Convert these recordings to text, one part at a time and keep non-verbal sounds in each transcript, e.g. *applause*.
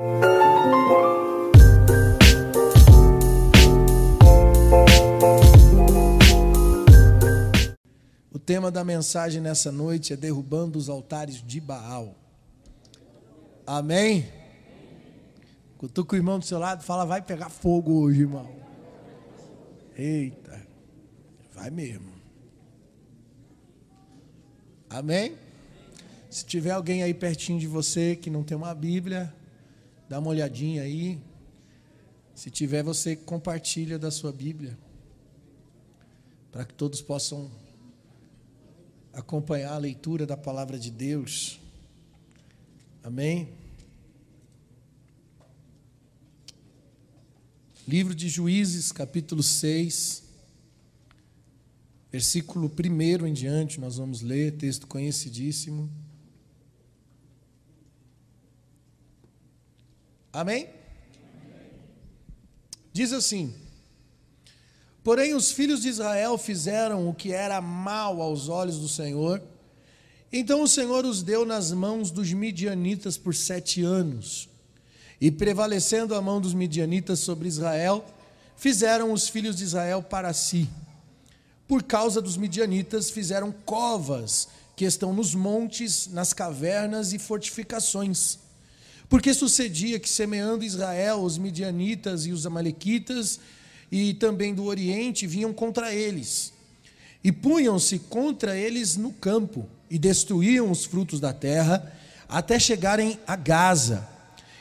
O tema da mensagem nessa noite é derrubando os altares de Baal. Amém? Cutuca o irmão do seu lado, fala, vai pegar fogo hoje, irmão. Eita, vai mesmo. Amém? Se tiver alguém aí pertinho de você que não tem uma Bíblia, dá uma olhadinha aí. Se tiver, você compartilha da sua Bíblia, para que todos possam acompanhar a leitura da palavra de Deus. Amém? Livro de Juízes, capítulo 6, versículo 1 em diante, nós vamos ler, texto conhecidíssimo. Amém? Diz assim: Porém, os filhos de Israel fizeram o que era mal aos olhos do Senhor. Então o Senhor os deu nas mãos dos midianitas por sete anos. E prevalecendo a mão dos midianitas sobre Israel, fizeram os filhos de Israel para si. Por causa dos midianitas, fizeram covas que estão nos montes, nas cavernas e fortificações. Porque sucedia que, semeando Israel, os midianitas e os amalequitas, e também do Oriente vinham contra eles. E punham-se contra eles no campo, e destruíam os frutos da terra, até chegarem a Gaza,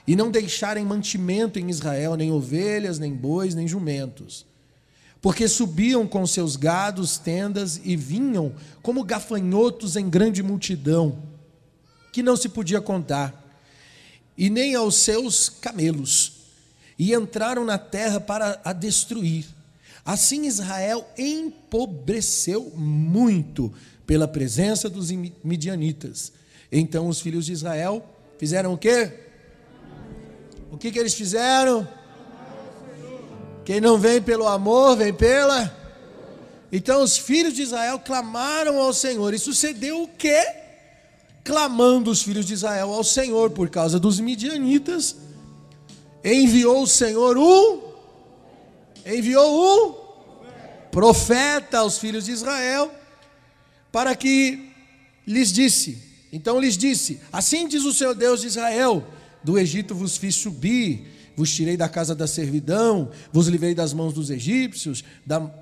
e não deixarem mantimento em Israel, nem ovelhas, nem bois, nem jumentos. Porque subiam com seus gados, tendas, e vinham como gafanhotos em grande multidão, que não se podia contar, e nem aos seus camelos e entraram na terra para a destruir. Assim Israel empobreceu muito pela presença dos midianitas. Então os filhos de Israel fizeram o quê? O que, que eles fizeram? Quem não vem pelo amor, vem pela. Então os filhos de Israel clamaram ao Senhor. E sucedeu o quê? Clamando os filhos de Israel ao Senhor por causa dos midianitas enviou o Senhor um, enviou um profeta aos filhos de Israel, para que lhes disse, então lhes disse: Assim diz o Senhor Deus de Israel: Do Egito vos fiz subir, vos tirei da casa da servidão, vos livrei das mãos dos egípcios,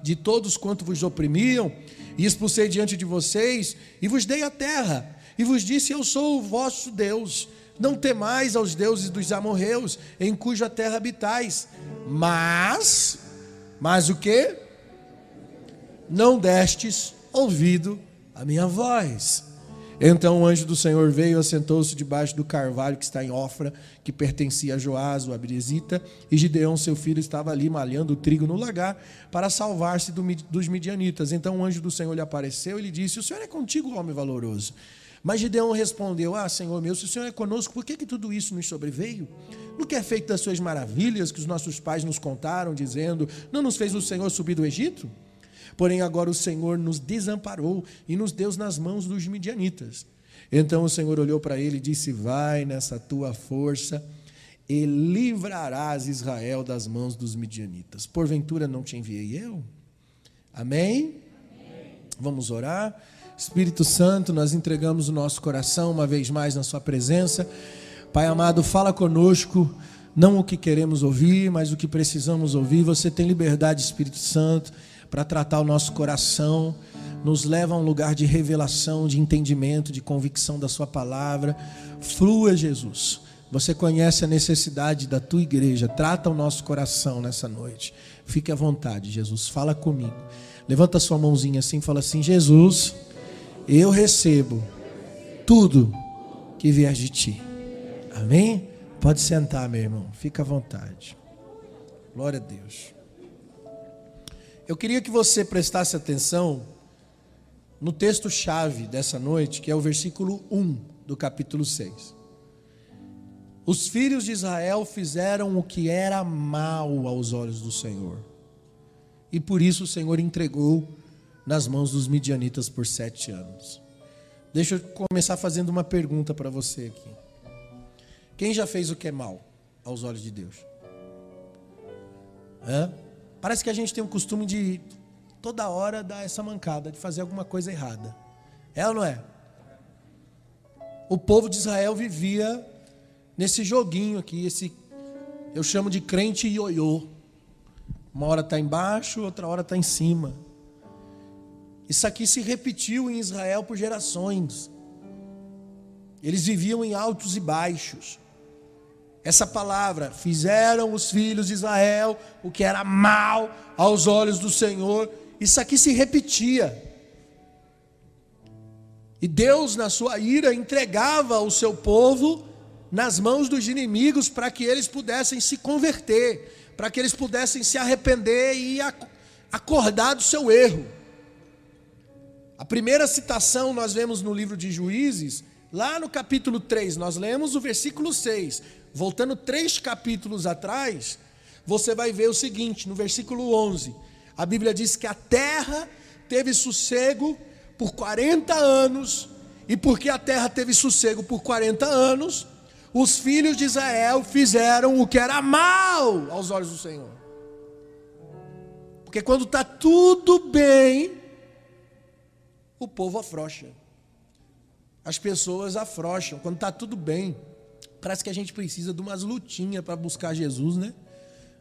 de todos quanto vos oprimiam, e expulsei diante de vocês, e vos dei a terra, e vos disse: Eu sou o vosso Deus. Não temais aos deuses dos amorreus, em cuja terra habitais. Mas, mas o que? Não destes ouvido a minha voz. Então o anjo do Senhor veio, assentou-se debaixo do carvalho que está em Ofra, que pertencia a Joás, o Abrizita, e Gideão, seu filho, estava ali malhando o trigo no lagar para salvar-se dos midianitas. Então o anjo do Senhor lhe apareceu e lhe disse: O Senhor é contigo, homem valoroso. Mas Gideão respondeu: Ah, Senhor meu, se o Senhor é conosco, por que, que tudo isso nos sobreveio? No que é feito das suas maravilhas que os nossos pais nos contaram, dizendo: Não nos fez o Senhor subir do Egito? Porém, agora o Senhor nos desamparou e nos deu nas mãos dos midianitas. Então o Senhor olhou para ele e disse: Vai nessa tua força e livrarás Israel das mãos dos midianitas. Porventura não te enviei eu? Amém? Amém. Vamos orar. Espírito Santo, nós entregamos o nosso coração uma vez mais na Sua presença. Pai amado, fala conosco, não o que queremos ouvir, mas o que precisamos ouvir. Você tem liberdade, Espírito Santo, para tratar o nosso coração. Nos leva a um lugar de revelação, de entendimento, de convicção da Sua palavra. Flua, Jesus. Você conhece a necessidade da tua igreja. Trata o nosso coração nessa noite. Fique à vontade, Jesus. Fala comigo. Levanta sua mãozinha assim fala assim: Jesus eu recebo tudo que vier de ti. Amém? Pode sentar, meu irmão, fica à vontade. Glória a Deus. Eu queria que você prestasse atenção no texto-chave dessa noite, que é o versículo 1 do capítulo 6. Os filhos de Israel fizeram o que era mal aos olhos do Senhor, e por isso o Senhor entregou nas mãos dos midianitas por sete anos. Deixa eu começar fazendo uma pergunta para você aqui. Quem já fez o que é mal? aos olhos de Deus? Hã? Parece que a gente tem o costume de toda hora dar essa mancada, de fazer alguma coisa errada. É ou não é? O povo de Israel vivia nesse joguinho aqui, esse eu chamo de crente ioiô. Uma hora está embaixo, outra hora está em cima. Isso aqui se repetiu em Israel por gerações. Eles viviam em altos e baixos. Essa palavra, fizeram os filhos de Israel o que era mal aos olhos do Senhor, isso aqui se repetia. E Deus, na sua ira, entregava o seu povo nas mãos dos inimigos para que eles pudessem se converter, para que eles pudessem se arrepender e acordar do seu erro. A primeira citação nós vemos no livro de Juízes, lá no capítulo 3, nós lemos o versículo 6. Voltando três capítulos atrás, você vai ver o seguinte, no versículo 11: a Bíblia diz que a terra teve sossego por 40 anos, e porque a terra teve sossego por 40 anos, os filhos de Israel fizeram o que era mal aos olhos do Senhor. Porque quando está tudo bem, o povo afrouxa. As pessoas afrouxam quando está tudo bem. Parece que a gente precisa de umas lutinhas para buscar Jesus, né?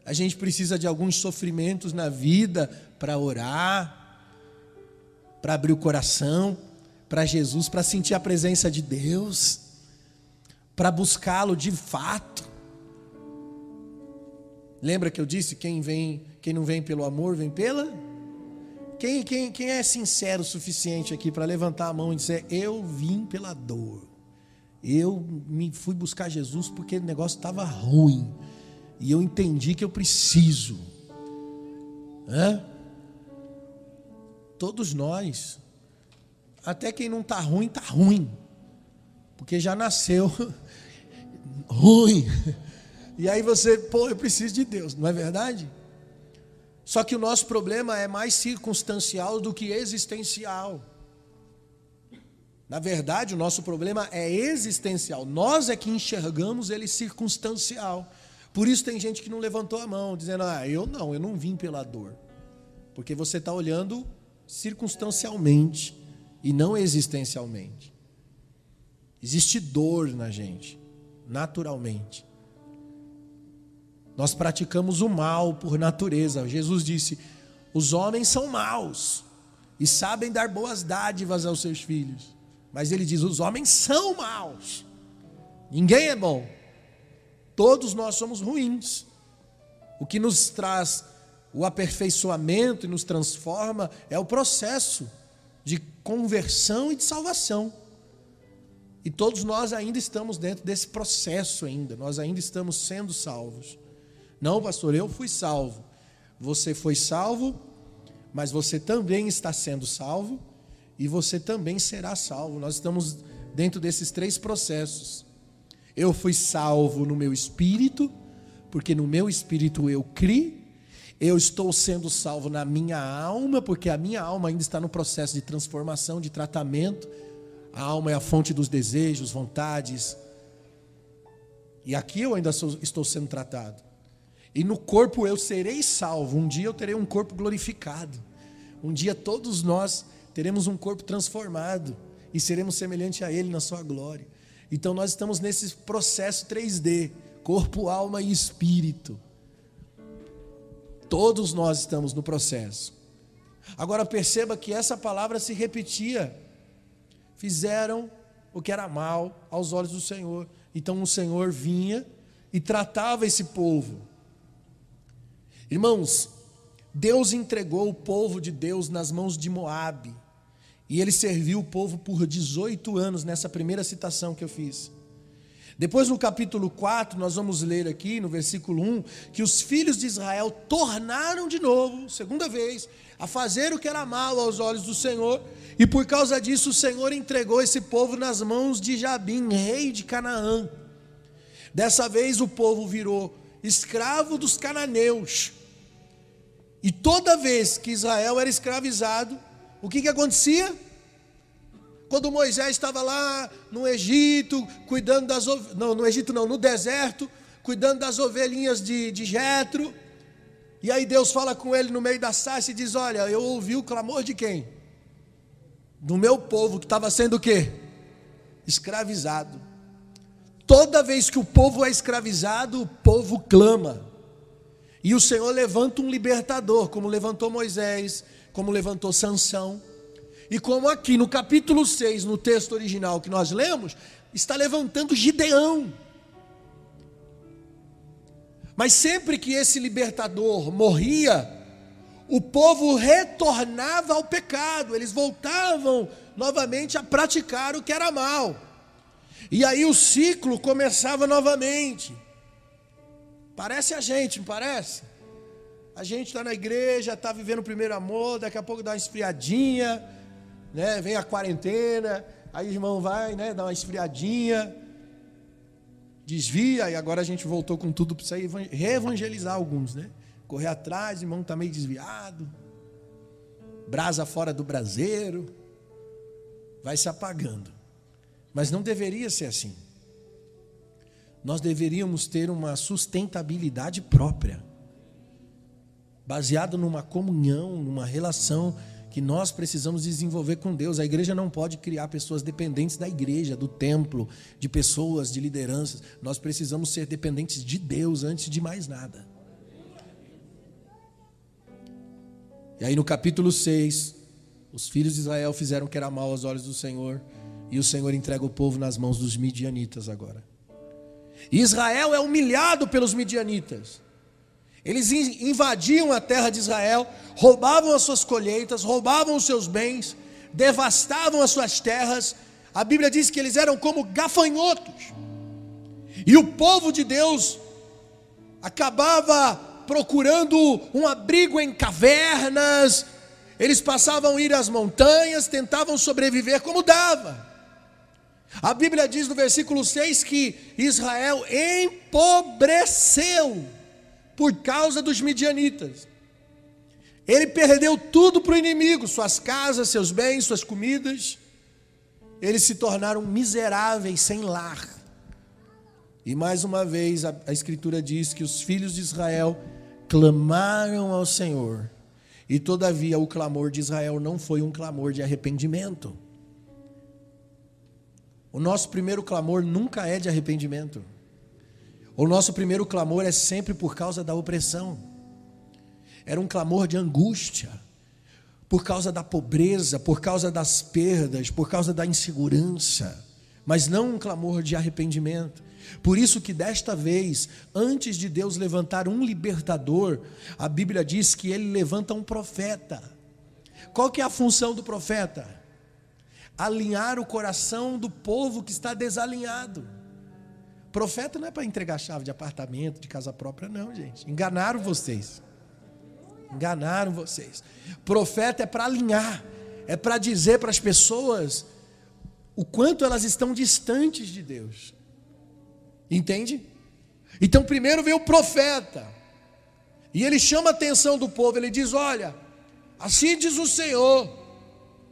A gente precisa de alguns sofrimentos na vida para orar, para abrir o coração para Jesus, para sentir a presença de Deus, para buscá-lo de fato. Lembra que eu disse quem vem, quem não vem pelo amor, vem pela quem, quem, quem é sincero o suficiente aqui para levantar a mão e dizer: Eu vim pela dor. Eu me fui buscar Jesus porque o negócio estava ruim. E eu entendi que eu preciso. Hã? Todos nós. Até quem não está ruim, está ruim. Porque já nasceu *laughs* ruim. E aí você, pô, eu preciso de Deus, não é verdade? Só que o nosso problema é mais circunstancial do que existencial. Na verdade, o nosso problema é existencial. Nós é que enxergamos ele circunstancial. Por isso tem gente que não levantou a mão, dizendo: Ah, eu não, eu não vim pela dor. Porque você está olhando circunstancialmente e não existencialmente. Existe dor na gente, naturalmente. Nós praticamos o mal por natureza. Jesus disse: os homens são maus e sabem dar boas dádivas aos seus filhos. Mas ele diz: os homens são maus. Ninguém é bom. Todos nós somos ruins. O que nos traz o aperfeiçoamento e nos transforma é o processo de conversão e de salvação. E todos nós ainda estamos dentro desse processo ainda, nós ainda estamos sendo salvos. Não, pastor, eu fui salvo. Você foi salvo, mas você também está sendo salvo e você também será salvo. Nós estamos dentro desses três processos. Eu fui salvo no meu espírito, porque no meu espírito eu criei. Eu estou sendo salvo na minha alma, porque a minha alma ainda está no processo de transformação, de tratamento. A alma é a fonte dos desejos, vontades. E aqui eu ainda sou, estou sendo tratado. E no corpo eu serei salvo. Um dia eu terei um corpo glorificado. Um dia todos nós teremos um corpo transformado e seremos semelhante a Ele na sua glória. Então nós estamos nesse processo 3D, corpo, alma e espírito. Todos nós estamos no processo. Agora perceba que essa palavra se repetia. Fizeram o que era mal aos olhos do Senhor. Então o Senhor vinha e tratava esse povo Irmãos, Deus entregou o povo de Deus nas mãos de Moabe. E ele serviu o povo por 18 anos nessa primeira citação que eu fiz. Depois no capítulo 4, nós vamos ler aqui no versículo 1 que os filhos de Israel tornaram de novo, segunda vez, a fazer o que era mal aos olhos do Senhor, e por causa disso o Senhor entregou esse povo nas mãos de Jabim, rei de Canaã. Dessa vez o povo virou escravo dos cananeus. E toda vez que Israel era escravizado, o que, que acontecia? Quando Moisés estava lá no Egito, cuidando das ovelhas, não, no Egito não, no deserto, cuidando das ovelhinhas de, de Jetro. E aí Deus fala com ele no meio da sarça e diz: Olha, eu ouvi o clamor de quem? Do meu povo que estava sendo o quê? Escravizado. Toda vez que o povo é escravizado, o povo clama. E o Senhor levanta um libertador, como levantou Moisés, como levantou Sansão. E como aqui no capítulo 6, no texto original que nós lemos, está levantando Gideão. Mas sempre que esse libertador morria, o povo retornava ao pecado, eles voltavam novamente a praticar o que era mal. E aí o ciclo começava novamente. Parece a gente, não parece? A gente está na igreja, está vivendo o primeiro amor, daqui a pouco dá uma esfriadinha, né? vem a quarentena, aí o irmão vai, né? dá uma esfriadinha, desvia, e agora a gente voltou com tudo para sair reevangelizar alguns, né? Correr atrás, o irmão está meio desviado, brasa fora do braseiro, vai se apagando. Mas não deveria ser assim. Nós deveríamos ter uma sustentabilidade própria, baseada numa comunhão, numa relação que nós precisamos desenvolver com Deus. A igreja não pode criar pessoas dependentes da igreja, do templo, de pessoas, de lideranças. Nós precisamos ser dependentes de Deus antes de mais nada. E aí no capítulo 6, os filhos de Israel fizeram o que era mal aos olhos do Senhor, e o Senhor entrega o povo nas mãos dos midianitas agora. Israel é humilhado pelos midianitas. Eles invadiam a terra de Israel, roubavam as suas colheitas, roubavam os seus bens, devastavam as suas terras. A Bíblia diz que eles eram como gafanhotos. E o povo de Deus acabava procurando um abrigo em cavernas, eles passavam a ir às montanhas, tentavam sobreviver como dava. A Bíblia diz no versículo 6 que Israel empobreceu por causa dos midianitas. Ele perdeu tudo para o inimigo, suas casas, seus bens, suas comidas. Eles se tornaram miseráveis, sem lar. E mais uma vez a, a Escritura diz que os filhos de Israel clamaram ao Senhor. E todavia o clamor de Israel não foi um clamor de arrependimento. O nosso primeiro clamor nunca é de arrependimento. O nosso primeiro clamor é sempre por causa da opressão. Era um clamor de angústia, por causa da pobreza, por causa das perdas, por causa da insegurança, mas não um clamor de arrependimento. Por isso que desta vez, antes de Deus levantar um libertador, a Bíblia diz que ele levanta um profeta. Qual que é a função do profeta? Alinhar o coração do povo que está desalinhado. Profeta não é para entregar chave de apartamento, de casa própria, não, gente. Enganaram vocês. Enganaram vocês. Profeta é para alinhar, é para dizer para as pessoas o quanto elas estão distantes de Deus. Entende? Então, primeiro vem o profeta, e ele chama a atenção do povo. Ele diz: Olha, assim diz o Senhor,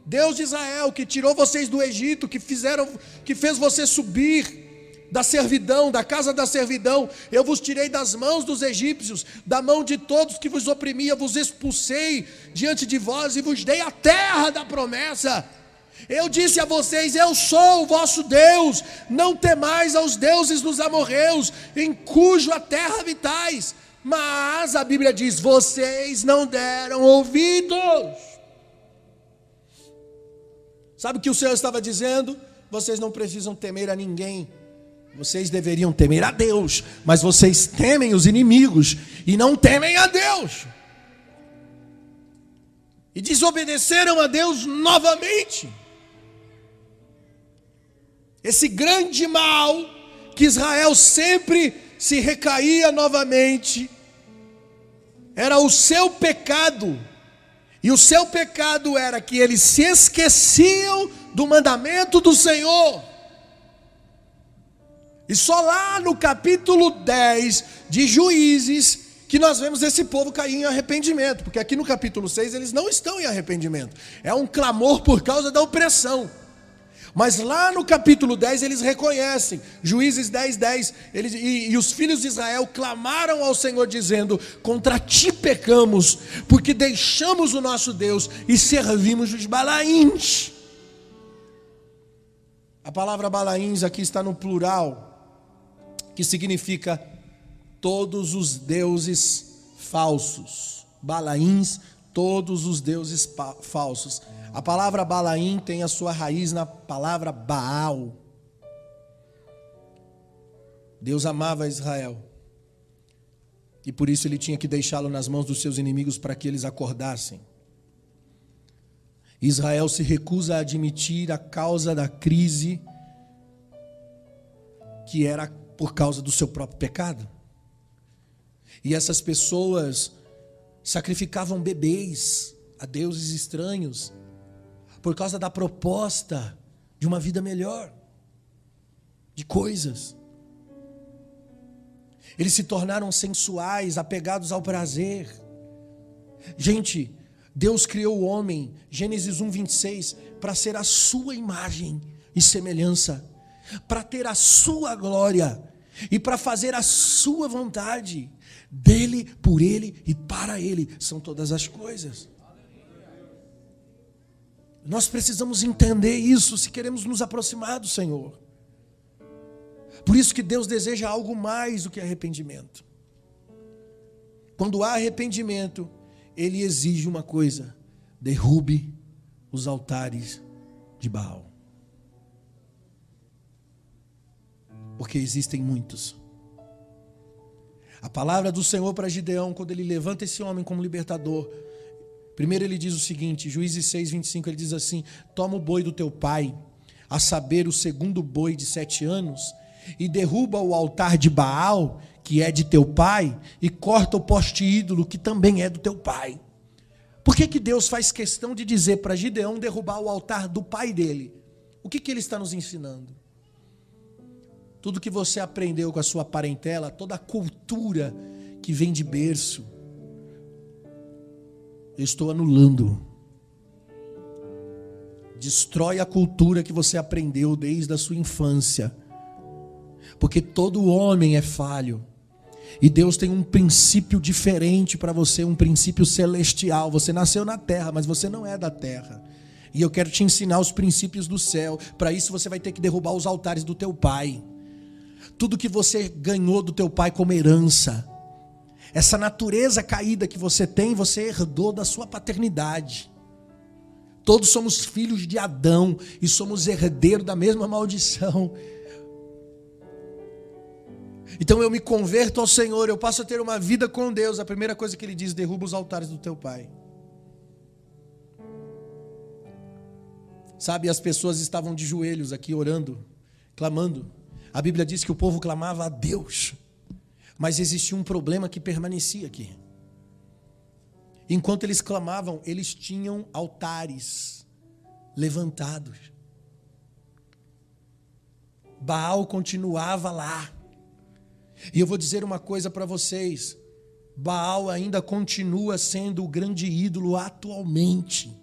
Deus de Israel, que tirou vocês do Egito, que fizeram, que fez você subir da servidão, da casa da servidão, eu vos tirei das mãos dos egípcios, da mão de todos que vos oprimia, vos expulsei diante de vós e vos dei a terra da promessa. Eu disse a vocês: Eu sou o vosso Deus, não temais aos deuses dos amorreus, em cujo a terra habitais. Mas a Bíblia diz: Vocês não deram ouvidos. Sabe o que o Senhor estava dizendo? Vocês não precisam temer a ninguém, vocês deveriam temer a Deus, mas vocês temem os inimigos e não temem a Deus. E desobedeceram a Deus novamente. Esse grande mal que Israel sempre se recaía novamente era o seu pecado. E o seu pecado era que eles se esqueciam do mandamento do Senhor. E só lá no capítulo 10 de Juízes que nós vemos esse povo cair em arrependimento, porque aqui no capítulo 6 eles não estão em arrependimento. É um clamor por causa da opressão. Mas lá no capítulo 10 eles reconhecem, Juízes 10, 10, eles, e, e, os filhos de Israel clamaram ao Senhor, dizendo: Contra ti pecamos, porque deixamos o nosso Deus e servimos os Balaíns. A palavra Balaíns aqui está no plural, que significa todos os deuses falsos. Balaíns, todos os deuses falsos. A palavra Balaim tem a sua raiz na palavra Baal. Deus amava Israel. E por isso ele tinha que deixá-lo nas mãos dos seus inimigos para que eles acordassem. Israel se recusa a admitir a causa da crise que era por causa do seu próprio pecado. E essas pessoas sacrificavam bebês a deuses estranhos por causa da proposta de uma vida melhor, de coisas. Eles se tornaram sensuais, apegados ao prazer. Gente, Deus criou o homem, Gênesis 1, 26, para ser a sua imagem e semelhança, para ter a sua glória e para fazer a sua vontade. Dele, por ele e para ele são todas as coisas. Nós precisamos entender isso se queremos nos aproximar do Senhor. Por isso que Deus deseja algo mais do que arrependimento. Quando há arrependimento, Ele exige uma coisa: derrube os altares de Baal. Porque existem muitos. A palavra do Senhor para Gideão, quando ele levanta esse homem como libertador, Primeiro ele diz o seguinte, Juízes 6, 25, ele diz assim: Toma o boi do teu pai, a saber, o segundo boi de sete anos, e derruba o altar de Baal, que é de teu pai, e corta o poste ídolo, que também é do teu pai. Por que, que Deus faz questão de dizer para Gideão derrubar o altar do pai dele? O que, que ele está nos ensinando? Tudo que você aprendeu com a sua parentela, toda a cultura que vem de berço, eu estou anulando. Destrói a cultura que você aprendeu desde a sua infância. Porque todo homem é falho. E Deus tem um princípio diferente para você, um princípio celestial. Você nasceu na terra, mas você não é da terra. E eu quero te ensinar os princípios do céu. Para isso você vai ter que derrubar os altares do teu pai. Tudo que você ganhou do teu pai como herança, essa natureza caída que você tem, você herdou da sua paternidade. Todos somos filhos de Adão e somos herdeiros da mesma maldição. Então eu me converto ao Senhor, eu passo a ter uma vida com Deus. A primeira coisa que ele diz: derruba os altares do teu pai. Sabe, as pessoas estavam de joelhos aqui orando, clamando. A Bíblia diz que o povo clamava a Deus. Mas existia um problema que permanecia aqui. Enquanto eles clamavam, eles tinham altares levantados. Baal continuava lá. E eu vou dizer uma coisa para vocês: Baal ainda continua sendo o grande ídolo atualmente.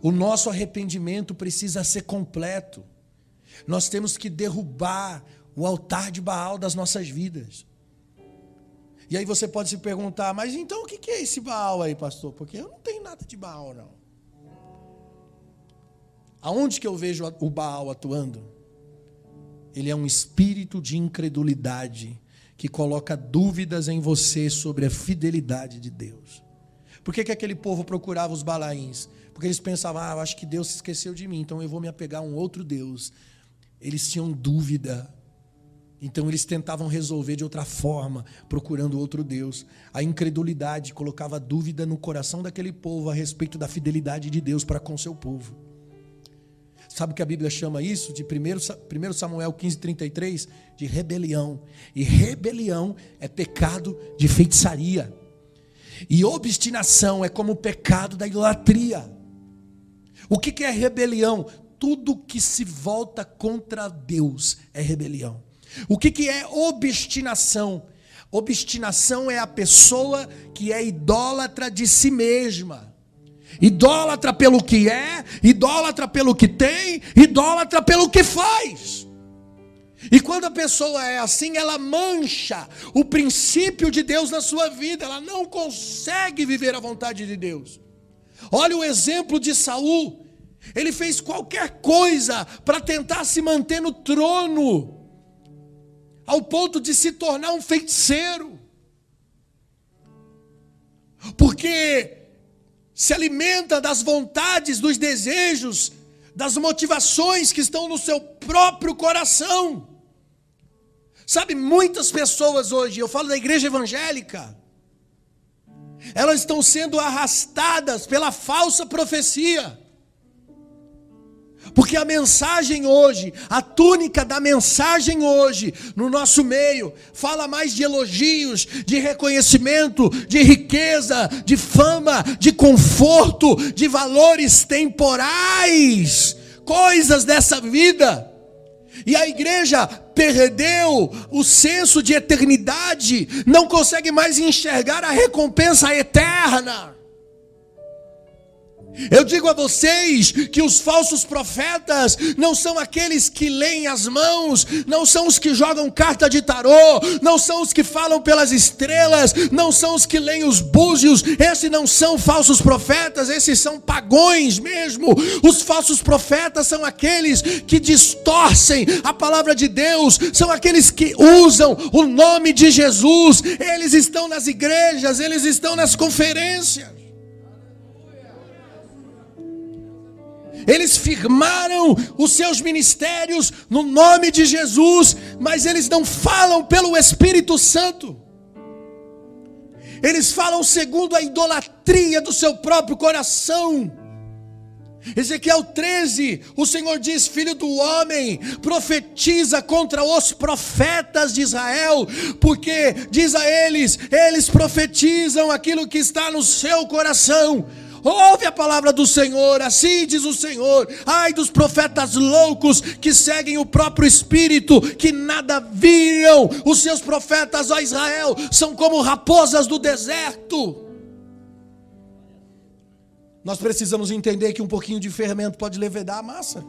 O nosso arrependimento precisa ser completo. Nós temos que derrubar o altar de Baal das nossas vidas. E aí você pode se perguntar, mas então o que é esse Baal aí, pastor? Porque eu não tenho nada de Baal, não. Aonde que eu vejo o Baal atuando? Ele é um espírito de incredulidade que coloca dúvidas em você sobre a fidelidade de Deus. Por que, que aquele povo procurava os balaíns? Porque eles pensavam, ah, acho que Deus se esqueceu de mim, então eu vou me apegar a um outro Deus. Eles tinham dúvida então eles tentavam resolver de outra forma, procurando outro Deus. A incredulidade colocava dúvida no coração daquele povo a respeito da fidelidade de Deus para com seu povo. Sabe que a Bíblia chama isso? De 1 Samuel 15, 33? De rebelião. E rebelião é pecado de feitiçaria. E obstinação é como o pecado da idolatria. O que é rebelião? Tudo que se volta contra Deus é rebelião. O que, que é obstinação? Obstinação é a pessoa que é idólatra de si mesma. Idólatra pelo que é, idólatra pelo que tem, idólatra pelo que faz. E quando a pessoa é assim, ela mancha o princípio de Deus na sua vida, ela não consegue viver a vontade de Deus. Olha o exemplo de Saul. Ele fez qualquer coisa para tentar se manter no trono, ao ponto de se tornar um feiticeiro. Porque se alimenta das vontades, dos desejos, das motivações que estão no seu próprio coração. Sabe, muitas pessoas hoje, eu falo da igreja evangélica, elas estão sendo arrastadas pela falsa profecia. Porque a mensagem hoje, a túnica da mensagem hoje, no nosso meio, fala mais de elogios, de reconhecimento, de riqueza, de fama, de conforto, de valores temporais, coisas dessa vida. E a igreja perdeu o senso de eternidade, não consegue mais enxergar a recompensa eterna. Eu digo a vocês que os falsos profetas não são aqueles que leem as mãos, não são os que jogam carta de tarô, não são os que falam pelas estrelas, não são os que leem os búzios, esses não são falsos profetas, esses são pagões mesmo. Os falsos profetas são aqueles que distorcem a palavra de Deus, são aqueles que usam o nome de Jesus, eles estão nas igrejas, eles estão nas conferências. Eles firmaram os seus ministérios no nome de Jesus, mas eles não falam pelo Espírito Santo. Eles falam segundo a idolatria do seu próprio coração. Ezequiel 13, o Senhor diz: Filho do homem, profetiza contra os profetas de Israel, porque diz a eles: eles profetizam aquilo que está no seu coração, Ouve a palavra do Senhor, assim diz o Senhor. Ai dos profetas loucos que seguem o próprio espírito, que nada viram. Os seus profetas, ó Israel, são como raposas do deserto. Nós precisamos entender que um pouquinho de fermento pode levedar a massa.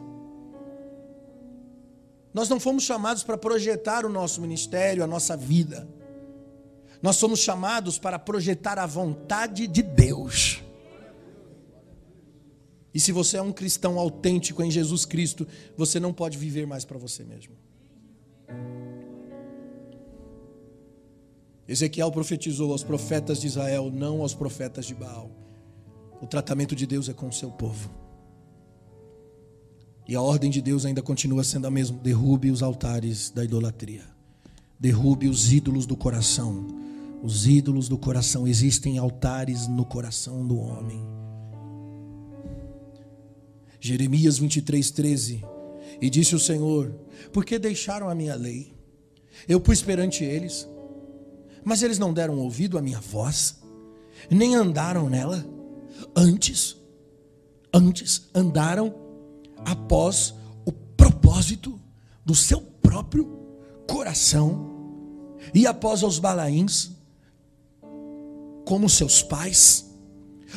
Nós não fomos chamados para projetar o nosso ministério, a nossa vida. Nós somos chamados para projetar a vontade de Deus. E se você é um cristão autêntico em Jesus Cristo, você não pode viver mais para você mesmo. Ezequiel profetizou aos profetas de Israel, não aos profetas de Baal. O tratamento de Deus é com o seu povo. E a ordem de Deus ainda continua sendo a mesma: derrube os altares da idolatria, derrube os ídolos do coração. Os ídolos do coração, existem altares no coração do homem. Jeremias 23, 13. E disse o Senhor: Por que deixaram a minha lei? Eu pus perante eles, mas eles não deram ouvido à minha voz, nem andaram nela. Antes, antes andaram após o propósito do seu próprio coração e após os balaíns, como seus pais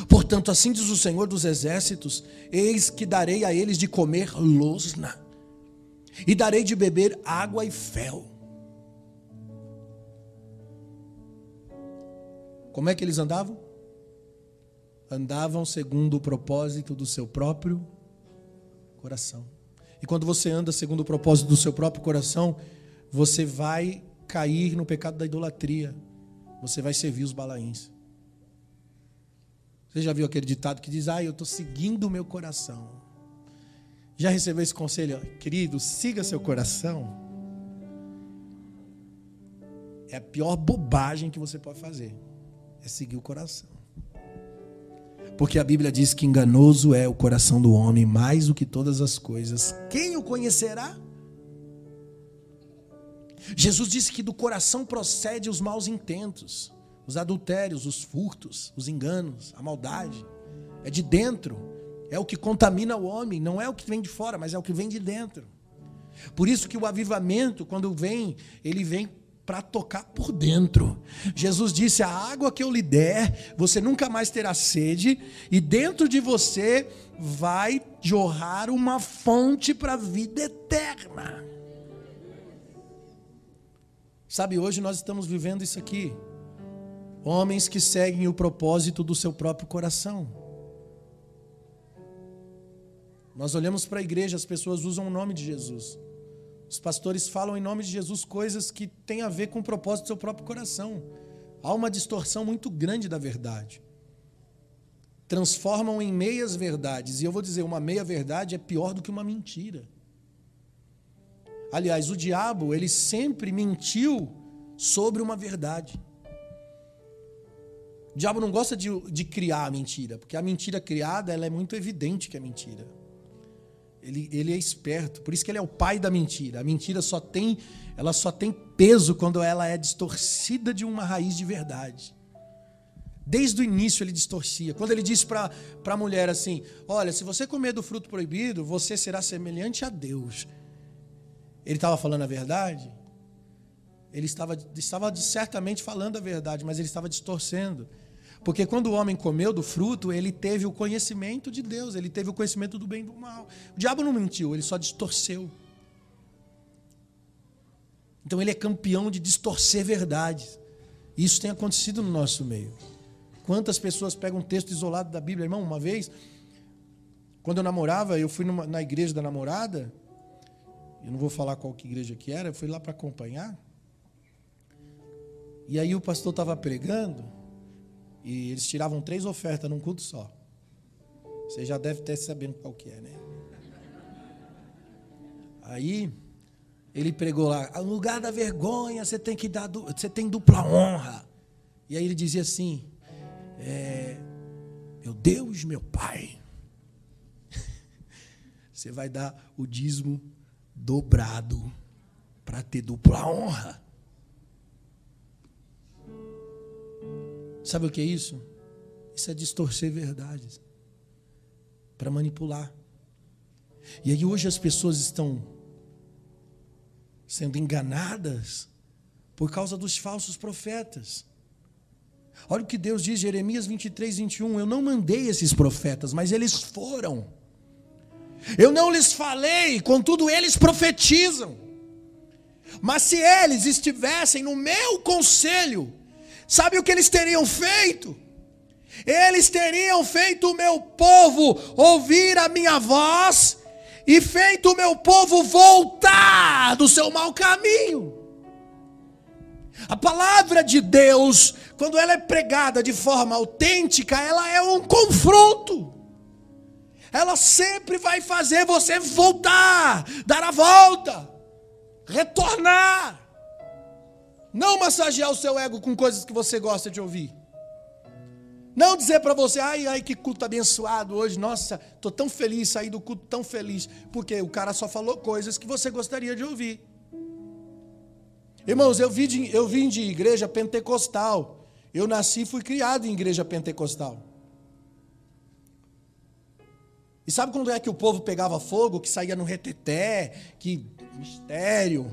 Portanto, assim diz o Senhor dos Exércitos: Eis que darei a eles de comer losna, e darei de beber água e fel. Como é que eles andavam? Andavam segundo o propósito do seu próprio coração. E quando você anda segundo o propósito do seu próprio coração, você vai cair no pecado da idolatria. Você vai servir os balaíns. Você já viu aquele ditado que diz: Ah, eu estou seguindo o meu coração. Já recebeu esse conselho? Querido, siga seu coração. É a pior bobagem que você pode fazer. É seguir o coração. Porque a Bíblia diz que enganoso é o coração do homem mais do que todas as coisas. Quem o conhecerá? Jesus disse que do coração procede os maus intentos os adultérios, os furtos, os enganos, a maldade. É de dentro. É o que contamina o homem, não é o que vem de fora, mas é o que vem de dentro. Por isso que o avivamento, quando vem, ele vem para tocar por dentro. Jesus disse: A água que eu lhe der, você nunca mais terá sede, e dentro de você vai jorrar uma fonte para a vida eterna. Sabe, hoje nós estamos vivendo isso aqui. Homens que seguem o propósito do seu próprio coração. Nós olhamos para a igreja, as pessoas usam o nome de Jesus. Os pastores falam em nome de Jesus coisas que têm a ver com o propósito do seu próprio coração. Há uma distorção muito grande da verdade. Transformam em meias verdades. E eu vou dizer, uma meia verdade é pior do que uma mentira. Aliás, o diabo, ele sempre mentiu sobre uma verdade. O diabo não gosta de, de criar a mentira, porque a mentira criada ela é muito evidente que é mentira. Ele, ele é esperto, por isso que ele é o pai da mentira. A mentira só tem, ela só tem peso quando ela é distorcida de uma raiz de verdade. Desde o início ele distorcia. Quando ele disse para a mulher assim: Olha, se você comer do fruto proibido, você será semelhante a Deus. Ele estava falando a verdade? Ele estava, estava certamente falando a verdade, mas ele estava distorcendo. Porque quando o homem comeu do fruto, ele teve o conhecimento de Deus, ele teve o conhecimento do bem e do mal. O diabo não mentiu, ele só distorceu. Então ele é campeão de distorcer verdades. Isso tem acontecido no nosso meio. Quantas pessoas pegam um texto isolado da Bíblia, irmão? Uma vez, quando eu namorava, eu fui numa, na igreja da namorada. Eu não vou falar qual que igreja que era, eu fui lá para acompanhar. E aí o pastor estava pregando. E eles tiravam três ofertas num culto só. Você já deve ter sabendo qual que é, né? Aí ele pregou lá, no lugar da vergonha, você tem que dar, você tem dupla honra. E aí ele dizia assim: é, meu Deus, meu Pai, *laughs* você vai dar o dízimo dobrado para ter dupla honra. Sabe o que é isso? Isso é distorcer verdades para manipular. E aí hoje as pessoas estão sendo enganadas por causa dos falsos profetas. Olha o que Deus diz, Jeremias 23, 21. Eu não mandei esses profetas, mas eles foram. Eu não lhes falei, contudo eles profetizam. Mas se eles estivessem no meu conselho, Sabe o que eles teriam feito? Eles teriam feito o meu povo ouvir a minha voz e feito o meu povo voltar do seu mau caminho. A palavra de Deus, quando ela é pregada de forma autêntica, ela é um confronto. Ela sempre vai fazer você voltar, dar a volta, retornar. Não massagear o seu ego com coisas que você gosta de ouvir. Não dizer para você, ai, ai, que culto abençoado hoje, nossa, estou tão feliz, saí do culto tão feliz, porque o cara só falou coisas que você gostaria de ouvir. Irmãos, eu de, eu vim de igreja pentecostal, eu nasci e fui criado em igreja pentecostal. E sabe quando é que o povo pegava fogo, que saía no reteté, que mistério,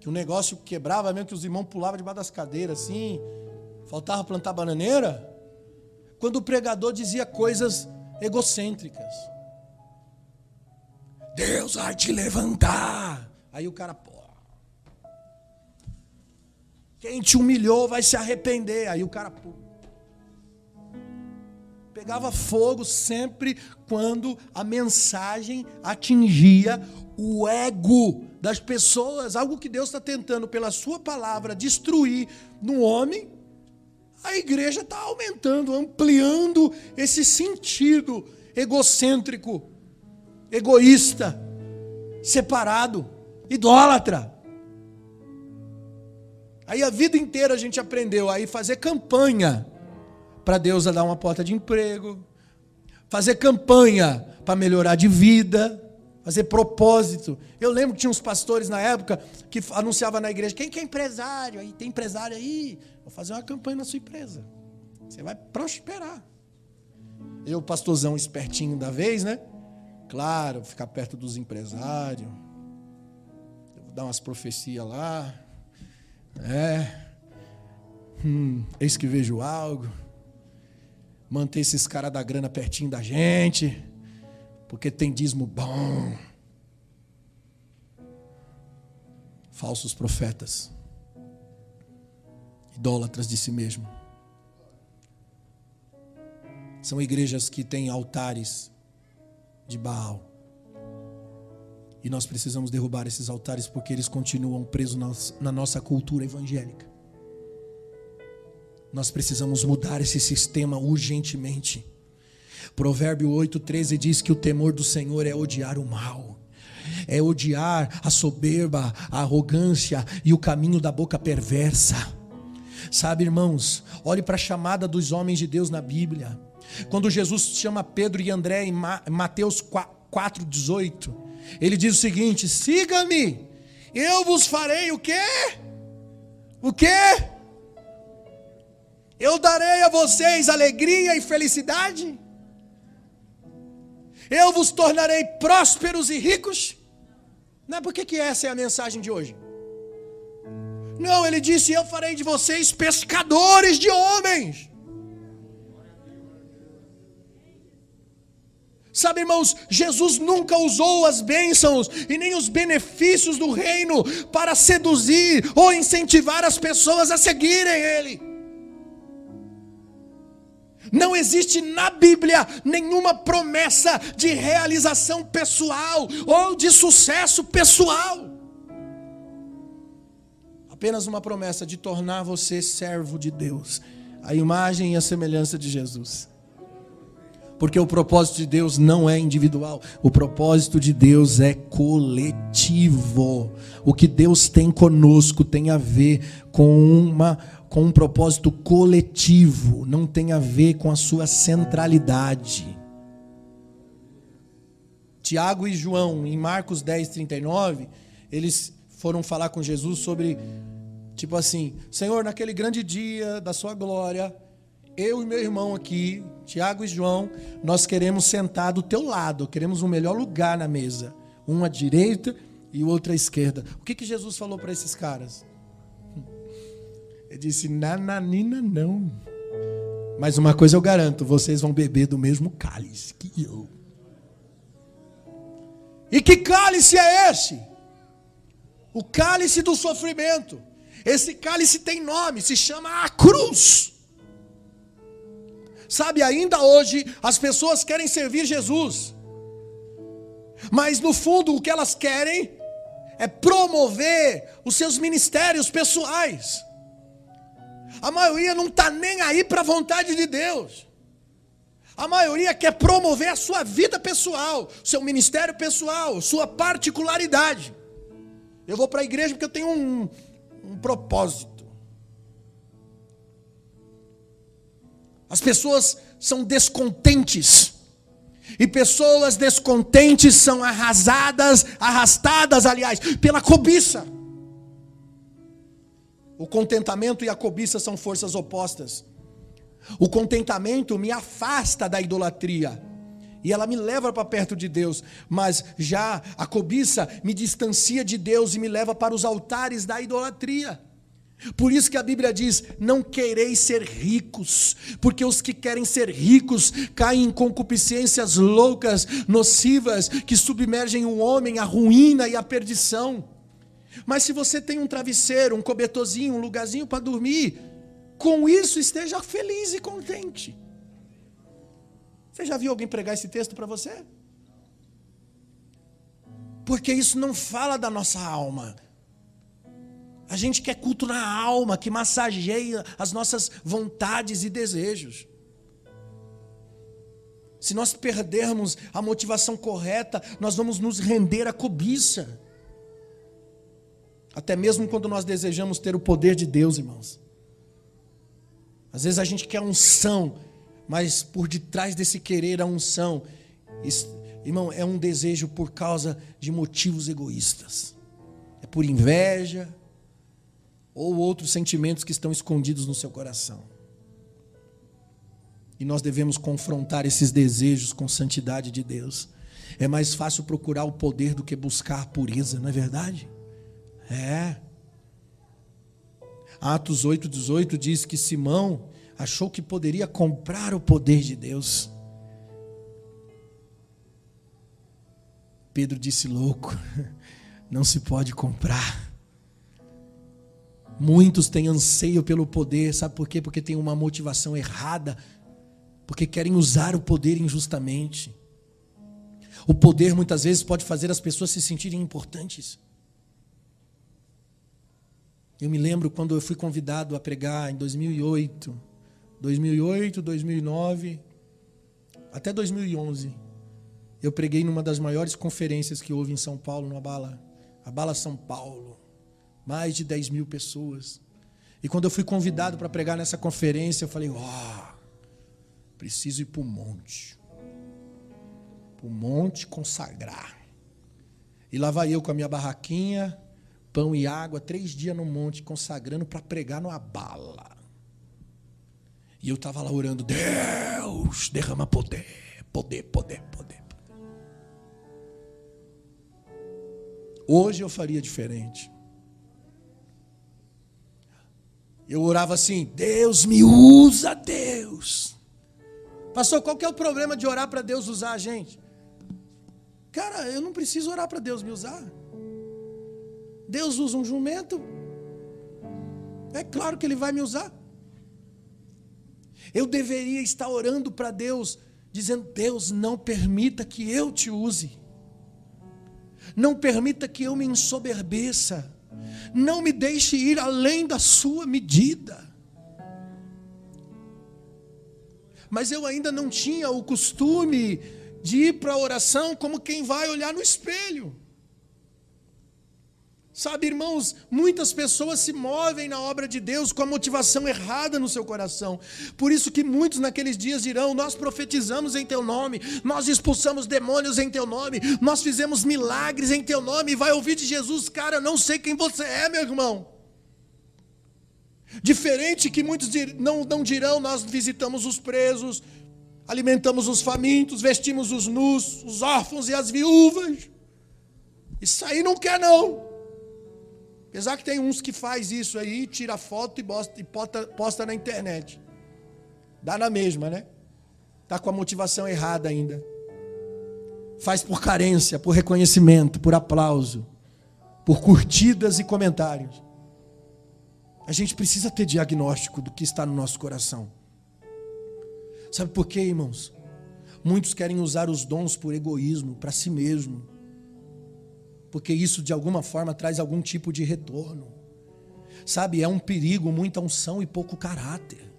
que o negócio quebrava mesmo, que os irmãos pulavam debaixo das cadeiras assim, faltava plantar bananeira. Quando o pregador dizia coisas egocêntricas. Deus vai te levantar. Aí o cara, pô. Quem te humilhou vai se arrepender. Aí o cara, pô. Pegava fogo sempre quando a mensagem atingia o ego das pessoas, algo que Deus está tentando, pela Sua palavra, destruir no homem, a igreja está aumentando, ampliando esse sentido egocêntrico, egoísta, separado, idólatra. Aí a vida inteira a gente aprendeu a fazer campanha para Deus dar uma porta de emprego, fazer campanha para melhorar de vida, fazer propósito. Eu lembro que tinha uns pastores na época que anunciava na igreja: quem que é empresário? Aí tem empresário aí, vou fazer uma campanha na sua empresa. Você vai prosperar. Eu, pastorzão espertinho da vez, né? Claro, ficar perto dos empresários. dar umas profecias lá. É. Hum, eis que vejo algo. Manter esses caras da grana pertinho da gente. Porque tem dízimo bom. Falsos profetas. Idólatras de si mesmo. São igrejas que têm altares de Baal. E nós precisamos derrubar esses altares porque eles continuam presos na nossa cultura evangélica. Nós precisamos mudar esse sistema urgentemente. Provérbio 8,13 diz que o temor do Senhor é odiar o mal, é odiar a soberba, a arrogância e o caminho da boca perversa. Sabe, irmãos, olhe para a chamada dos homens de Deus na Bíblia. Quando Jesus chama Pedro e André em Mateus 4,18, ele diz o seguinte: siga-me, eu vos farei o quê? O quê? Eu darei a vocês alegria e felicidade? Eu vos tornarei prósperos e ricos? Não é porque que essa é a mensagem de hoje. Não, ele disse: Eu farei de vocês pescadores de homens. Sabe, irmãos, Jesus nunca usou as bênçãos e nem os benefícios do reino para seduzir ou incentivar as pessoas a seguirem Ele. Não existe na Bíblia nenhuma promessa de realização pessoal ou de sucesso pessoal. Apenas uma promessa de tornar você servo de Deus, a imagem e a semelhança de Jesus. Porque o propósito de Deus não é individual, o propósito de Deus é coletivo. O que Deus tem conosco tem a ver com uma com um propósito coletivo, não tem a ver com a sua centralidade. Tiago e João, em Marcos 10, 39, eles foram falar com Jesus sobre, tipo assim: Senhor, naquele grande dia da Sua glória, eu e meu irmão aqui, Tiago e João, nós queremos sentar do teu lado, queremos um melhor lugar na mesa, um à direita e o outro à esquerda. O que, que Jesus falou para esses caras? Ele disse: Nananina, não. Mas uma coisa eu garanto: vocês vão beber do mesmo cálice que eu. E que cálice é esse? O cálice do sofrimento. Esse cálice tem nome, se chama a cruz. Sabe, ainda hoje as pessoas querem servir Jesus, mas no fundo o que elas querem é promover os seus ministérios pessoais. A maioria não está nem aí para a vontade de Deus. A maioria quer promover a sua vida pessoal, seu ministério pessoal, sua particularidade. Eu vou para a igreja porque eu tenho um, um propósito. As pessoas são descontentes. E pessoas descontentes são arrasadas, arrastadas, aliás, pela cobiça. O contentamento e a cobiça são forças opostas. O contentamento me afasta da idolatria e ela me leva para perto de Deus, mas já a cobiça me distancia de Deus e me leva para os altares da idolatria. Por isso que a Bíblia diz: não quereis ser ricos, porque os que querem ser ricos caem em concupiscências loucas, nocivas, que submergem o homem à ruína e à perdição. Mas se você tem um travesseiro, um cobertorzinho, um lugarzinho para dormir, com isso esteja feliz e contente. Você já viu alguém pregar esse texto para você? Porque isso não fala da nossa alma. A gente quer culto na alma, que massageia as nossas vontades e desejos. Se nós perdermos a motivação correta, nós vamos nos render à cobiça. Até mesmo quando nós desejamos ter o poder de Deus, irmãos. Às vezes a gente quer unção, mas por detrás desse querer a unção, irmão, é um desejo por causa de motivos egoístas. É por inveja, ou outros sentimentos que estão escondidos no seu coração. E nós devemos confrontar esses desejos com santidade de Deus. É mais fácil procurar o poder do que buscar a pureza, não é verdade? É. Atos 8, 18 diz que Simão achou que poderia comprar o poder de Deus. Pedro disse: louco, *laughs* não se pode comprar. Muitos têm anseio pelo poder, sabe por quê? Porque tem uma motivação errada, porque querem usar o poder injustamente. O poder muitas vezes pode fazer as pessoas se sentirem importantes. Eu me lembro quando eu fui convidado a pregar em 2008, 2008, 2009, até 2011. Eu preguei numa das maiores conferências que houve em São Paulo, no Abala, Abala São Paulo. Mais de 10 mil pessoas. E quando eu fui convidado para pregar nessa conferência, eu falei: Ó, oh, preciso ir para o monte. Para o monte consagrar. E lá vai eu com a minha barraquinha, pão e água, três dias no monte, consagrando para pregar no Abala. E eu estava lá orando, Deus, derrama poder, poder, poder, poder. Hoje eu faria diferente. Eu orava assim, Deus me usa, Deus. Pastor, qual que é o problema de orar para Deus usar a gente? Cara, eu não preciso orar para Deus me usar. Deus usa um jumento, é claro que Ele vai me usar. Eu deveria estar orando para Deus, dizendo: Deus, não permita que eu te use, não permita que eu me ensoberbeça, não me deixe ir além da Sua medida. Mas eu ainda não tinha o costume de ir para a oração como quem vai olhar no espelho. Sabe, irmãos, muitas pessoas se movem na obra de Deus com a motivação errada no seu coração. Por isso que muitos naqueles dias dirão: Nós profetizamos em teu nome, nós expulsamos demônios em teu nome, nós fizemos milagres em teu nome. E vai ouvir de Jesus, cara, não sei quem você é, meu irmão. Diferente que muitos não, não dirão, nós visitamos os presos, alimentamos os famintos, vestimos os nus, os órfãos e as viúvas. Isso aí não quer não. Apesar que tem uns que faz isso aí, tira foto e, bosta, e posta, na internet. Dá na mesma, né? Tá com a motivação errada ainda. Faz por carência, por reconhecimento, por aplauso, por curtidas e comentários. A gente precisa ter diagnóstico do que está no nosso coração. Sabe por quê, irmãos? Muitos querem usar os dons por egoísmo, para si mesmo porque isso de alguma forma traz algum tipo de retorno. Sabe, é um perigo muita unção e pouco caráter.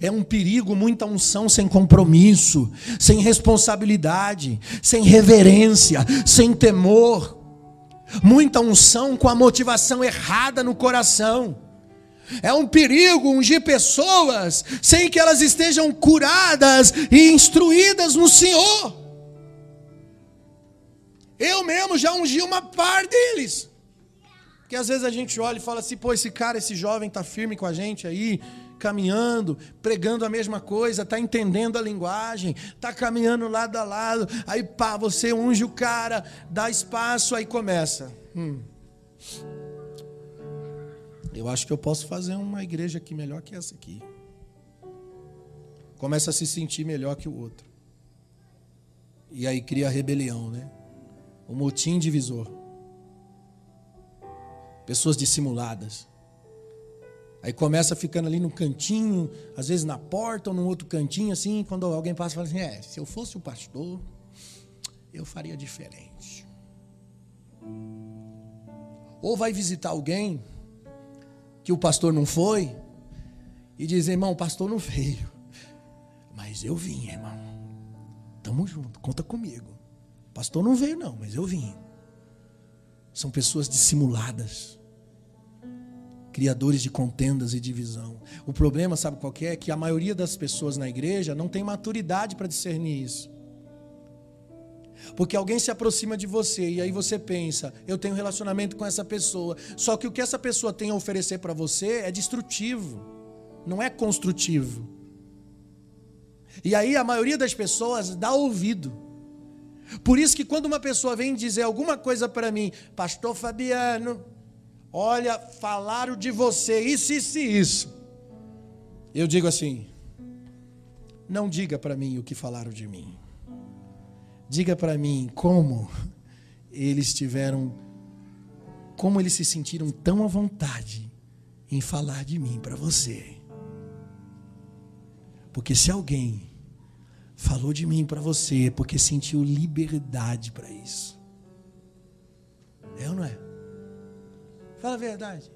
É um perigo muita unção sem compromisso, sem responsabilidade, sem reverência, sem temor. Muita unção com a motivação errada no coração. É um perigo ungir pessoas sem que elas estejam curadas e instruídas no Senhor. Eu mesmo já ungi uma par deles. Porque às vezes a gente olha e fala assim, pô, esse cara, esse jovem está firme com a gente aí, caminhando, pregando a mesma coisa, está entendendo a linguagem, está caminhando lado a lado. Aí pá, você unge o cara, dá espaço, aí começa. Hum. Eu acho que eu posso fazer uma igreja aqui melhor que essa aqui. Começa a se sentir melhor que o outro. E aí cria rebelião, né? O motim divisor. Pessoas dissimuladas. Aí começa ficando ali no cantinho, às vezes na porta ou num outro cantinho, assim, quando alguém passa e fala assim: é, se eu fosse o pastor, eu faria diferente. Ou vai visitar alguém que o pastor não foi e diz: irmão, o pastor não veio, mas eu vim, irmão. Tamo junto, conta comigo. Pastor não veio, não, mas eu vim. São pessoas dissimuladas, criadores de contendas e divisão. O problema, sabe qual é? É que a maioria das pessoas na igreja não tem maturidade para discernir isso. Porque alguém se aproxima de você e aí você pensa, eu tenho relacionamento com essa pessoa. Só que o que essa pessoa tem a oferecer para você é destrutivo, não é construtivo. E aí a maioria das pessoas dá ouvido. Por isso que quando uma pessoa vem dizer alguma coisa para mim, pastor Fabiano, Olha, falaram de você isso, isso e isso. Eu digo assim: não diga para mim o que falaram de mim. Diga para mim como eles tiveram, como eles se sentiram tão à vontade em falar de mim para você. Porque se alguém falou de mim para você, é porque sentiu liberdade para isso. É ou não é? Fala a verdade.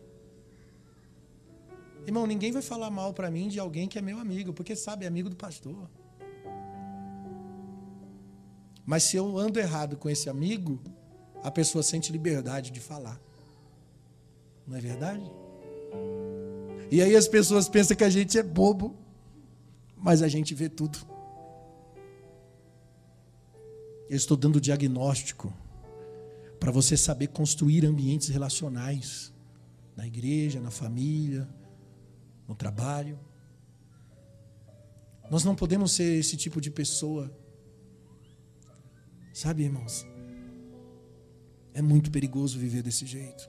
Irmão, ninguém vai falar mal para mim de alguém que é meu amigo, porque sabe, é amigo do pastor. Mas se eu ando errado com esse amigo, a pessoa sente liberdade de falar. Não é verdade? E aí as pessoas pensam que a gente é bobo, mas a gente vê tudo. Eu estou dando diagnóstico para você saber construir ambientes relacionais na igreja, na família, no trabalho. Nós não podemos ser esse tipo de pessoa. Sabe, irmãos? É muito perigoso viver desse jeito.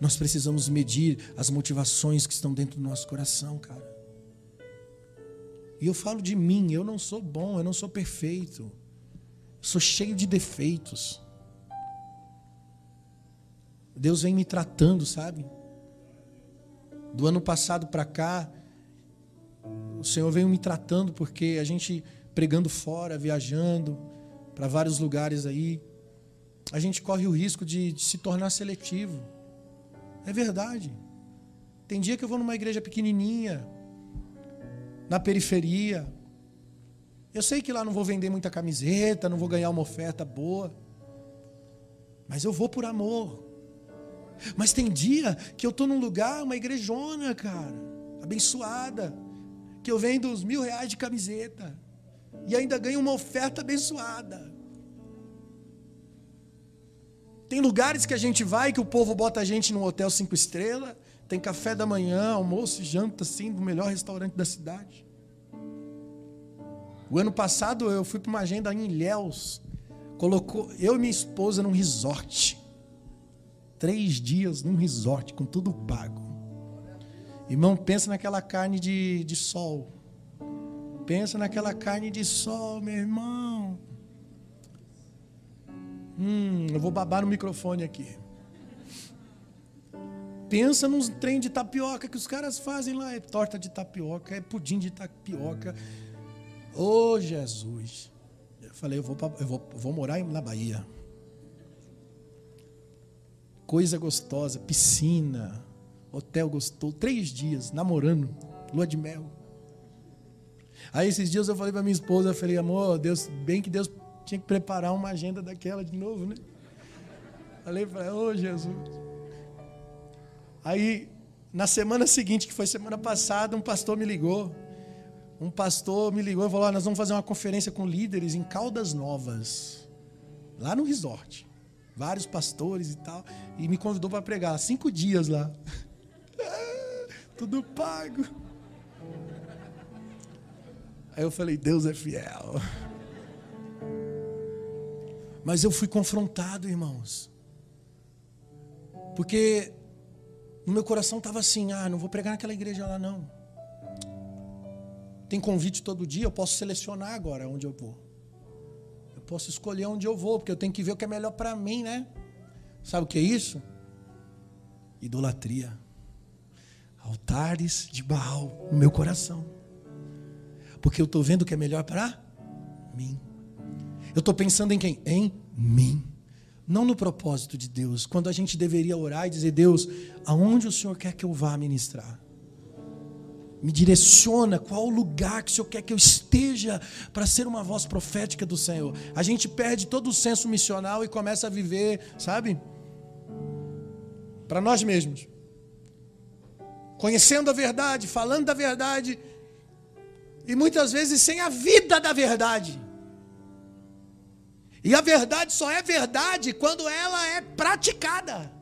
Nós precisamos medir as motivações que estão dentro do nosso coração, cara. E eu falo de mim, eu não sou bom, eu não sou perfeito. Sou cheio de defeitos. Deus vem me tratando, sabe? Do ano passado para cá, o Senhor veio me tratando porque a gente pregando fora, viajando para vários lugares aí, a gente corre o risco de, de, se tornar seletivo. É verdade. Tem dia que eu vou numa igreja pequenininha, na periferia. Eu sei que lá não vou vender muita camiseta, não vou ganhar uma oferta boa, mas eu vou por amor. Mas tem dia que eu estou num lugar, uma igrejona, cara, abençoada, que eu vendo os mil reais de camiseta e ainda ganho uma oferta abençoada. Tem lugares que a gente vai que o povo bota a gente num hotel cinco estrelas, tem café da manhã, almoço, janta assim, do melhor restaurante da cidade. O ano passado eu fui para uma agenda em Ilhéus, colocou eu e minha esposa num resort. Três dias num resort, com tudo pago. Irmão, pensa naquela carne de, de sol. Pensa naquela carne de sol, meu irmão. Hum, eu vou babar no microfone aqui. Pensa nos trem de tapioca que os caras fazem lá. É torta de tapioca, é pudim de tapioca. Ô oh, Jesus. Eu falei, eu vou, eu vou, vou morar na Bahia coisa gostosa, piscina, hotel gostoso, três dias namorando, lua de mel. Aí esses dias eu falei para minha esposa, eu falei, amor, Deus, bem que Deus tinha que preparar uma agenda daquela de novo, né? Falei para ô oh, Jesus. Aí, na semana seguinte, que foi semana passada, um pastor me ligou. Um pastor me ligou e falou: ah, Nós vamos fazer uma conferência com líderes em Caldas Novas, lá no resort vários pastores e tal, e me convidou para pregar cinco dias lá. *laughs* Tudo pago. Aí eu falei, Deus é fiel. Mas eu fui confrontado, irmãos. Porque no meu coração estava assim: ah, não vou pregar naquela igreja lá, não. Tem convite todo dia, eu posso selecionar agora onde eu vou posso escolher onde eu vou, porque eu tenho que ver o que é melhor para mim, né? Sabe o que é isso? Idolatria. Altares de Baal no meu coração. Porque eu estou vendo o que é melhor para mim. Eu estou pensando em quem? Em mim. Não no propósito de Deus. Quando a gente deveria orar e dizer, Deus, aonde o Senhor quer que eu vá ministrar? Me direciona, qual o lugar que o Senhor quer que eu esteja para ser uma voz profética do Senhor. A gente perde todo o senso missional e começa a viver, sabe? Para nós mesmos. Conhecendo a verdade, falando da verdade, e muitas vezes sem a vida da verdade. E a verdade só é verdade quando ela é praticada.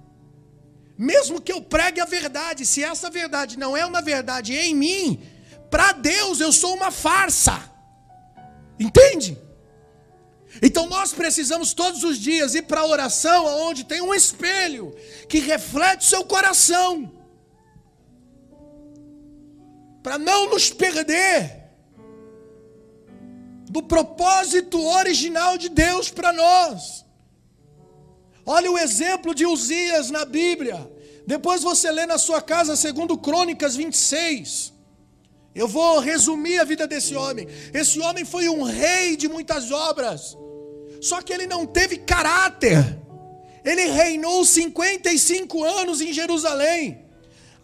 Mesmo que eu pregue a verdade, se essa verdade não é uma verdade em mim, para Deus eu sou uma farsa. Entende? Então nós precisamos todos os dias ir para a oração onde tem um espelho que reflete o seu coração. Para não nos perder do propósito original de Deus para nós. Olha o exemplo de Uzias na Bíblia. Depois você lê na sua casa, segundo Crônicas 26. Eu vou resumir a vida desse homem. Esse homem foi um rei de muitas obras. Só que ele não teve caráter. Ele reinou 55 anos em Jerusalém.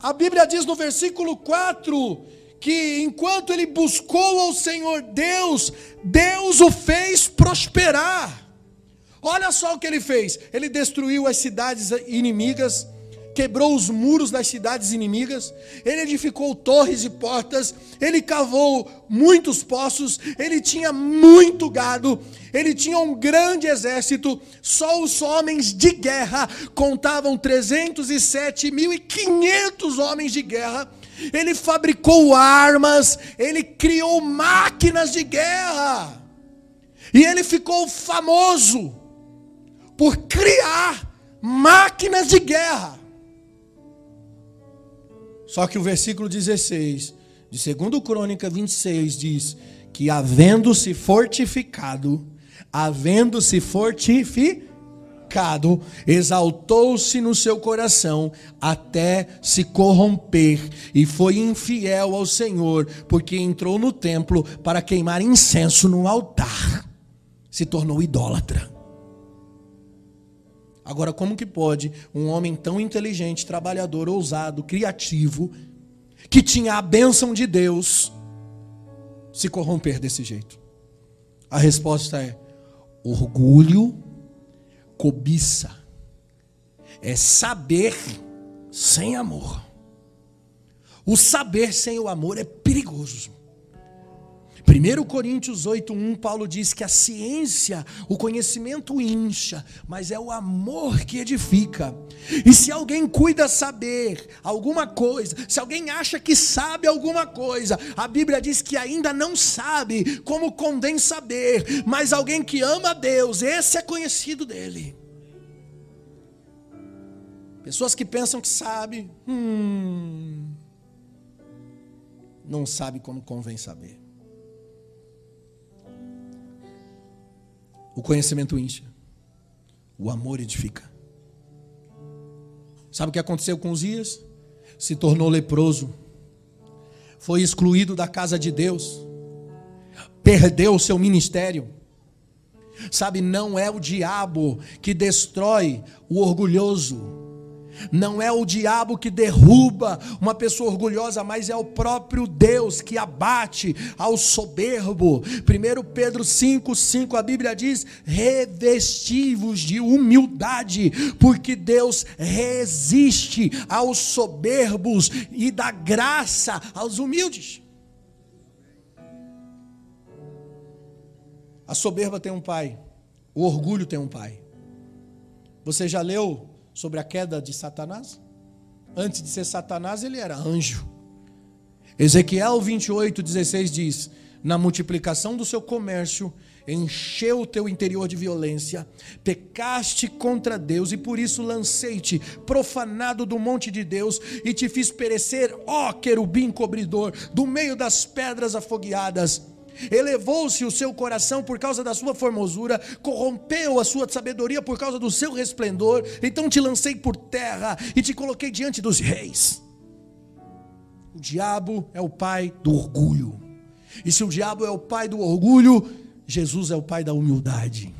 A Bíblia diz no versículo 4 que enquanto ele buscou ao Senhor Deus, Deus o fez prosperar. Olha só o que ele fez: ele destruiu as cidades inimigas, quebrou os muros das cidades inimigas, ele edificou torres e portas, ele cavou muitos poços, ele tinha muito gado, ele tinha um grande exército, só os homens de guerra contavam 307.500 homens de guerra. Ele fabricou armas, ele criou máquinas de guerra. E ele ficou famoso por criar máquinas de guerra. Só que o versículo 16 de 2 Crônica 26 diz que havendo-se fortificado, havendo-se fortificado, exaltou-se no seu coração até se corromper e foi infiel ao Senhor, porque entrou no templo para queimar incenso no altar. Se tornou idólatra. Agora, como que pode um homem tão inteligente, trabalhador, ousado, criativo, que tinha a bênção de Deus, se corromper desse jeito? A resposta é: orgulho, cobiça, é saber sem amor. O saber sem o amor é perigoso. 1 Coríntios 8:1 Paulo diz que a ciência, o conhecimento incha, mas é o amor que edifica. E se alguém cuida saber alguma coisa, se alguém acha que sabe alguma coisa, a Bíblia diz que ainda não sabe como convém saber, mas alguém que ama Deus, esse é conhecido dele. Pessoas que pensam que sabe, hum, não sabe como convém saber. O conhecimento incha. O amor edifica. Sabe o que aconteceu com Uzias? Se tornou leproso. Foi excluído da casa de Deus. Perdeu o seu ministério. Sabe, não é o diabo que destrói o orgulhoso não é o diabo que derruba uma pessoa orgulhosa, mas é o próprio Deus que abate ao soberbo. 1 Pedro 5,5 a Bíblia diz: revestivos de humildade, porque Deus resiste aos soberbos e dá graça aos humildes. A soberba tem um pai, o orgulho tem um pai. Você já leu sobre a queda de Satanás? Antes de ser Satanás, ele era anjo. Ezequiel 28, 16 diz: Na multiplicação do seu comércio, encheu o teu interior de violência, pecaste contra Deus e por isso lancei-te profanado do monte de Deus e te fiz perecer, ó querubim cobridor, do meio das pedras afogueadas. Elevou-se o seu coração por causa da sua formosura, corrompeu a sua sabedoria por causa do seu resplendor. Então te lancei por terra e te coloquei diante dos reis. O diabo é o pai do orgulho. E se o diabo é o pai do orgulho, Jesus é o pai da humildade.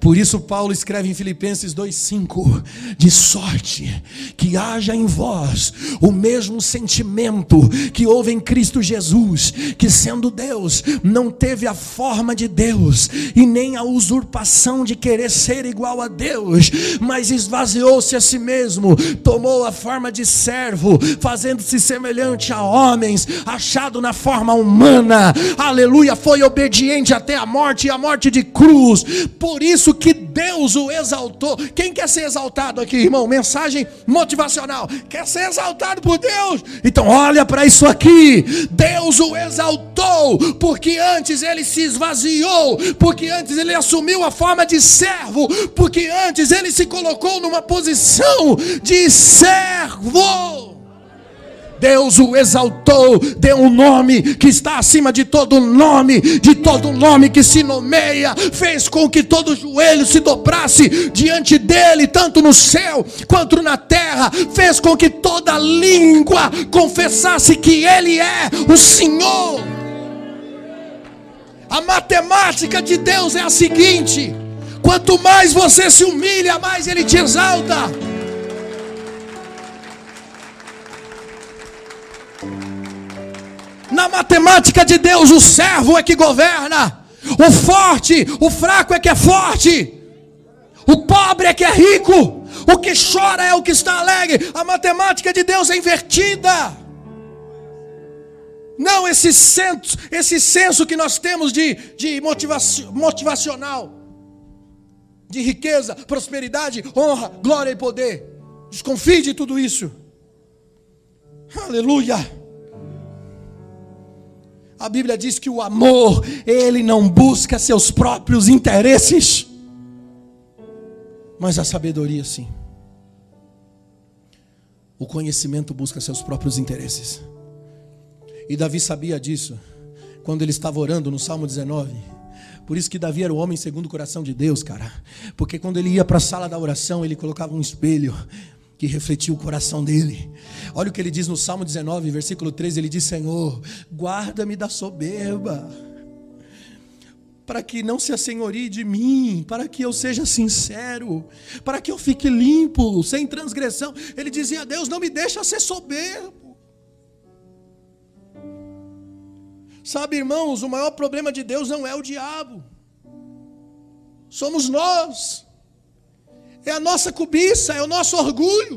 Por isso, Paulo escreve em Filipenses 2,5: de sorte que haja em vós o mesmo sentimento que houve em Cristo Jesus, que sendo Deus, não teve a forma de Deus e nem a usurpação de querer ser igual a Deus, mas esvaziou-se a si mesmo, tomou a forma de servo, fazendo-se semelhante a homens, achado na forma humana, aleluia, foi obediente até a morte e a morte de cruz, por isso isso que Deus o exaltou. Quem quer ser exaltado aqui, irmão? Mensagem motivacional. Quer ser exaltado por Deus? Então olha para isso aqui. Deus o exaltou, porque antes ele se esvaziou, porque antes ele assumiu a forma de servo, porque antes ele se colocou numa posição de servo. Deus o exaltou, deu um nome que está acima de todo nome, de todo nome que se nomeia, fez com que todo joelho se dobrasse diante dele, tanto no céu quanto na terra, fez com que toda língua confessasse que ele é o Senhor. A matemática de Deus é a seguinte: quanto mais você se humilha, mais ele te exalta. Na matemática de Deus, o servo é que governa, o forte, o fraco é que é forte, o pobre é que é rico, o que chora é o que está alegre. A matemática de Deus é invertida. Não esse senso, esse senso que nós temos de, de motivaci motivacional, de riqueza, prosperidade, honra, glória e poder. Desconfie de tudo isso. Aleluia. A Bíblia diz que o amor, ele não busca seus próprios interesses, mas a sabedoria sim. O conhecimento busca seus próprios interesses. E Davi sabia disso quando ele estava orando no Salmo 19. Por isso que Davi era o homem segundo o coração de Deus, cara. Porque quando ele ia para a sala da oração, ele colocava um espelho que refletiu o coração dele. Olha o que ele diz no Salmo 19, versículo 13: ele diz: Senhor, guarda-me da soberba, para que não se assenhorie de mim, para que eu seja sincero, para que eu fique limpo, sem transgressão. Ele dizia: Deus, não me deixa ser soberbo. Sabe, irmãos, o maior problema de Deus não é o diabo, somos nós é a nossa cobiça, é o nosso orgulho.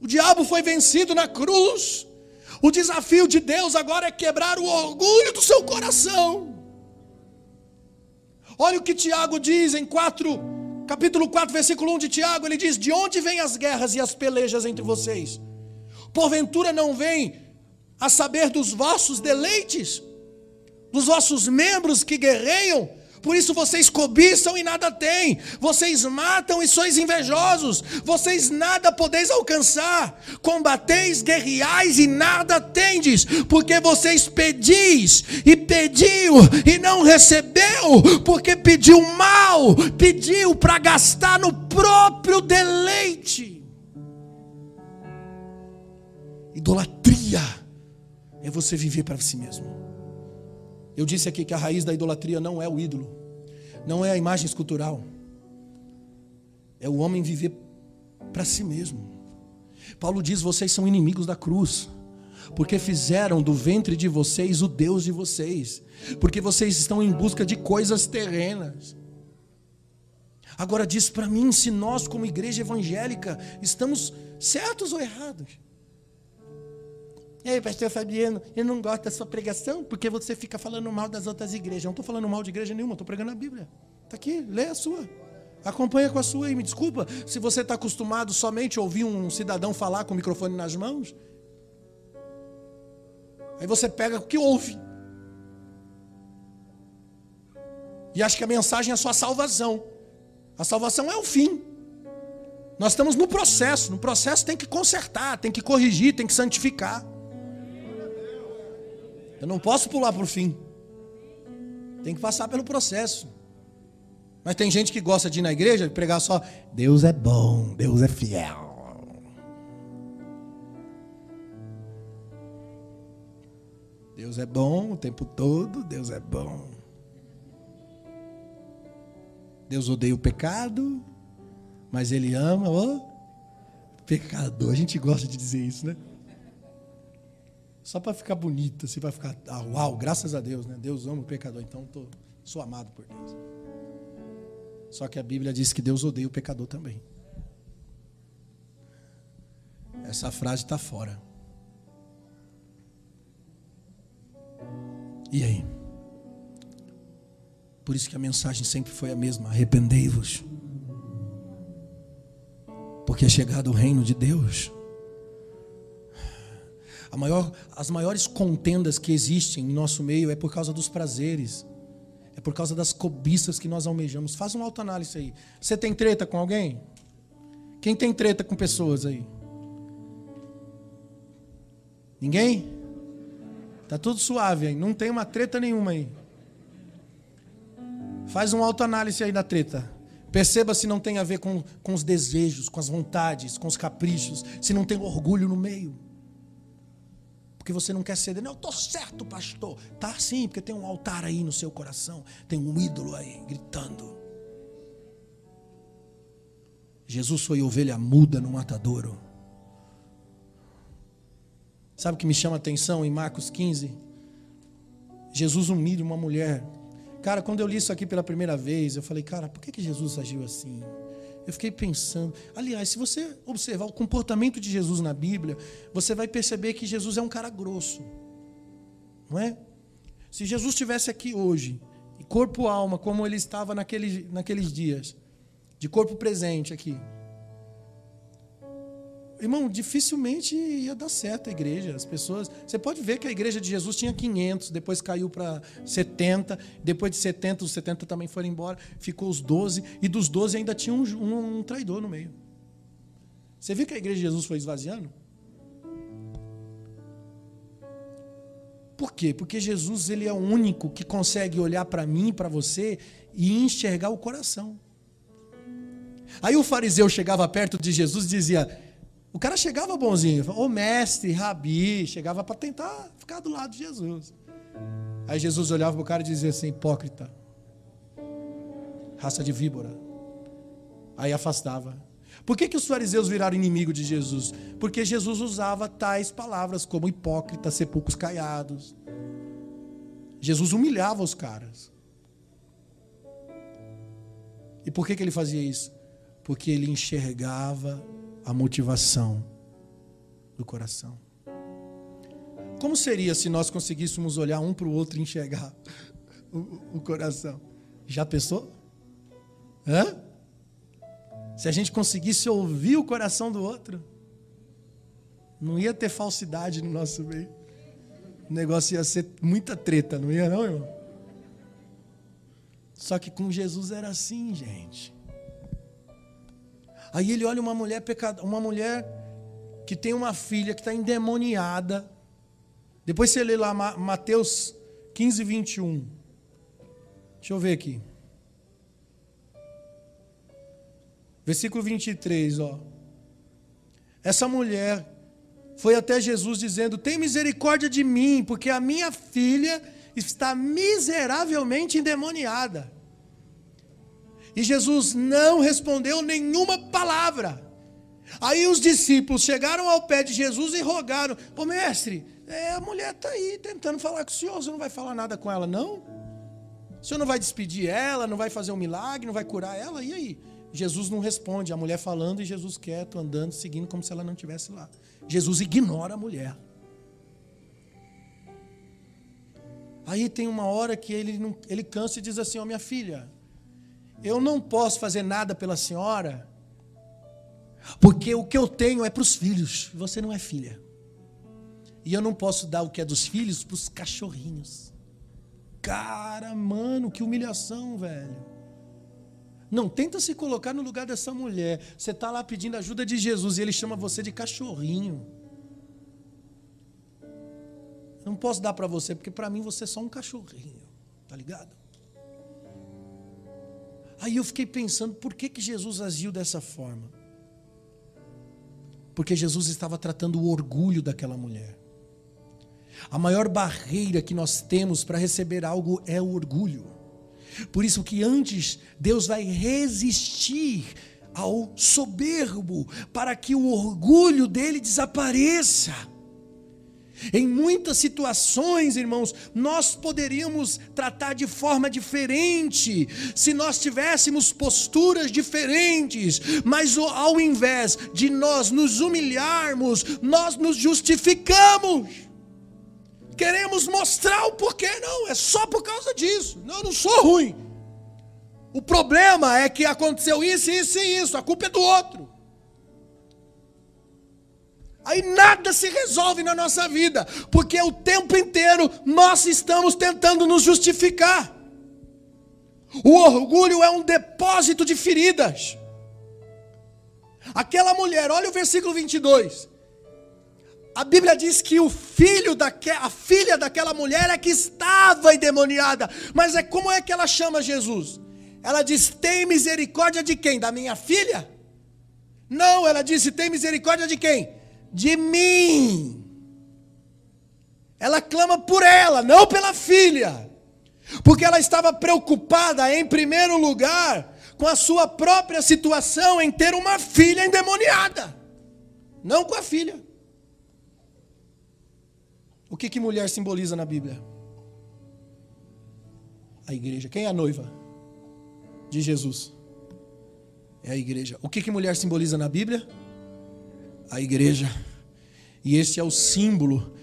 O diabo foi vencido na cruz. O desafio de Deus agora é quebrar o orgulho do seu coração. Olha o que Tiago diz em 4, capítulo 4, versículo 1 de Tiago, ele diz: "De onde vêm as guerras e as pelejas entre vocês? Porventura não vem a saber dos vossos deleites, dos vossos membros que guerreiam por isso vocês cobiçam e nada têm, vocês matam e sois invejosos, vocês nada podeis alcançar, combateis, guerreais e nada tendes, porque vocês pedis e pediu e não recebeu, porque pediu mal, pediu para gastar no próprio deleite. Idolatria é você viver para si mesmo. Eu disse aqui que a raiz da idolatria não é o ídolo, não é a imagem escultural, é o homem viver para si mesmo. Paulo diz: vocês são inimigos da cruz, porque fizeram do ventre de vocês o Deus de vocês, porque vocês estão em busca de coisas terrenas. Agora diz para mim se nós, como igreja evangélica, estamos certos ou errados. Ei, pastor Fabiano, eu não gosto da sua pregação porque você fica falando mal das outras igrejas. Eu não estou falando mal de igreja nenhuma, estou pregando a Bíblia. Está aqui, lê a sua. Acompanha com a sua e me desculpa se você está acostumado somente a ouvir um cidadão falar com o microfone nas mãos. Aí você pega o que ouve. E acha que a mensagem é a sua salvação. A salvação é o fim. Nós estamos no processo. No processo tem que consertar, tem que corrigir, tem que santificar. Eu não posso pular para o fim. Tem que passar pelo processo. Mas tem gente que gosta de ir na igreja e pregar só: Deus é bom, Deus é fiel. Deus é bom o tempo todo, Deus é bom. Deus odeia o pecado, mas Ele ama o pecador. A gente gosta de dizer isso, né? Só para ficar bonito, assim, para ficar, ah, uau, graças a Deus, né? Deus ama o pecador, então tô, sou amado por Deus. Só que a Bíblia diz que Deus odeia o pecador também. Essa frase está fora. E aí? Por isso que a mensagem sempre foi a mesma: arrependei-vos. Porque é chegado o reino de Deus. Maior, as maiores contendas que existem em nosso meio é por causa dos prazeres, é por causa das cobiças que nós almejamos. Faz uma autoanálise aí. Você tem treta com alguém? Quem tem treta com pessoas aí? Ninguém? Tá tudo suave aí, não tem uma treta nenhuma aí. Faz uma autoanálise aí da treta. Perceba se não tem a ver com, com os desejos, com as vontades, com os caprichos, se não tem orgulho no meio. Porque você não quer ceder. Não, eu estou certo, pastor. Tá sim, porque tem um altar aí no seu coração. Tem um ídolo aí gritando. Jesus foi ovelha muda no matadouro. Sabe o que me chama a atenção em Marcos 15? Jesus humilha uma mulher Cara, quando eu li isso aqui pela primeira vez, eu falei, cara, por que, que Jesus agiu assim? Eu fiquei pensando. Aliás, se você observar o comportamento de Jesus na Bíblia, você vai perceber que Jesus é um cara grosso. Não é? Se Jesus estivesse aqui hoje, corpo alma, como ele estava naquele, naqueles dias, de corpo presente aqui, Irmão, dificilmente ia dar certo a igreja. As pessoas. Você pode ver que a igreja de Jesus tinha 500, depois caiu para 70, depois de 70, os 70 também foram embora, ficou os 12, e dos 12 ainda tinha um, um, um traidor no meio. Você viu que a igreja de Jesus foi esvaziando? Por quê? Porque Jesus ele é o único que consegue olhar para mim, para você e enxergar o coração. Aí o fariseu chegava perto de Jesus e dizia: o cara chegava bonzinho, ô mestre, rabi, chegava para tentar ficar do lado de Jesus. Aí Jesus olhava para o cara e dizia assim: hipócrita, raça de víbora. Aí afastava. Por que, que os fariseus viraram inimigo de Jesus? Porque Jesus usava tais palavras como hipócrita, sepulcros caiados. Jesus humilhava os caras. E por que, que ele fazia isso? Porque ele enxergava a motivação do coração. Como seria se nós conseguíssemos olhar um para o outro e enxergar o, o coração? Já pensou? Hã? Se a gente conseguisse ouvir o coração do outro, não ia ter falsidade no nosso meio. O negócio ia ser muita treta, não ia, não, irmão? Só que com Jesus era assim, gente. Aí ele olha uma mulher pecadora, uma mulher que tem uma filha que está endemoniada. Depois você lê lá Mateus 15, 21. Deixa eu ver aqui. Versículo 23, ó. Essa mulher foi até Jesus dizendo: Tem misericórdia de mim, porque a minha filha está miseravelmente endemoniada. E Jesus não respondeu nenhuma palavra. Aí os discípulos chegaram ao pé de Jesus e rogaram: Ô mestre, é, a mulher está aí tentando falar com o senhor, você não vai falar nada com ela, não? O senhor não vai despedir ela, não vai fazer um milagre, não vai curar ela? E aí? Jesus não responde, a mulher falando e Jesus quieto, andando, seguindo como se ela não estivesse lá. Jesus ignora a mulher. Aí tem uma hora que ele, não, ele cansa e diz assim: Ó oh, minha filha, eu não posso fazer nada pela senhora, porque o que eu tenho é para os filhos, você não é filha. E eu não posso dar o que é dos filhos para os cachorrinhos. Cara, mano, que humilhação, velho. Não, tenta se colocar no lugar dessa mulher. Você está lá pedindo ajuda de Jesus e ele chama você de cachorrinho. Não posso dar para você, porque para mim você é só um cachorrinho. Tá ligado? Aí eu fiquei pensando, por que, que Jesus agiu dessa forma? Porque Jesus estava tratando o orgulho daquela mulher. A maior barreira que nós temos para receber algo é o orgulho. Por isso que antes Deus vai resistir ao soberbo para que o orgulho dele desapareça. Em muitas situações, irmãos, nós poderíamos tratar de forma diferente, se nós tivéssemos posturas diferentes, mas ao invés de nós nos humilharmos, nós nos justificamos. Queremos mostrar o porquê, não, é só por causa disso. Não, eu não sou ruim. O problema é que aconteceu isso, isso e isso, a culpa é do outro. Aí nada se resolve na nossa vida, porque o tempo inteiro nós estamos tentando nos justificar. O orgulho é um depósito de feridas. Aquela mulher, olha o versículo 22. A Bíblia diz que o filho daque, a filha daquela mulher é que estava endemoniada. Mas é como é que ela chama Jesus? Ela diz: "Tem misericórdia de quem? Da minha filha?" Não, ela disse: "Tem misericórdia de quem? De mim." Ela clama por ela, não pela filha. Porque ela estava preocupada em primeiro lugar com a sua própria situação em ter uma filha endemoniada, não com a filha. O que, que mulher simboliza na Bíblia? A igreja. Quem é a noiva de Jesus? É a igreja. O que, que mulher simboliza na Bíblia? A igreja. E esse é o símbolo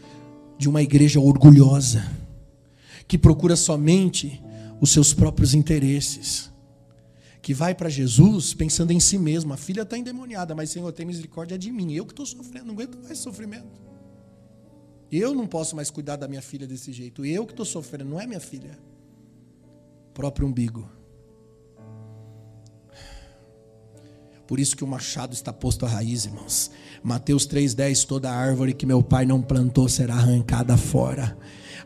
de uma igreja orgulhosa, que procura somente os seus próprios interesses, que vai para Jesus pensando em si mesmo. A filha está endemoniada, mas Senhor, tem misericórdia de mim. Eu que estou sofrendo, não aguento mais sofrimento. Eu não posso mais cuidar da minha filha desse jeito. Eu que estou sofrendo, não é minha filha. Próprio umbigo. Por isso que o machado está posto à raiz, irmãos. Mateus 3,10: toda árvore que meu pai não plantou será arrancada fora.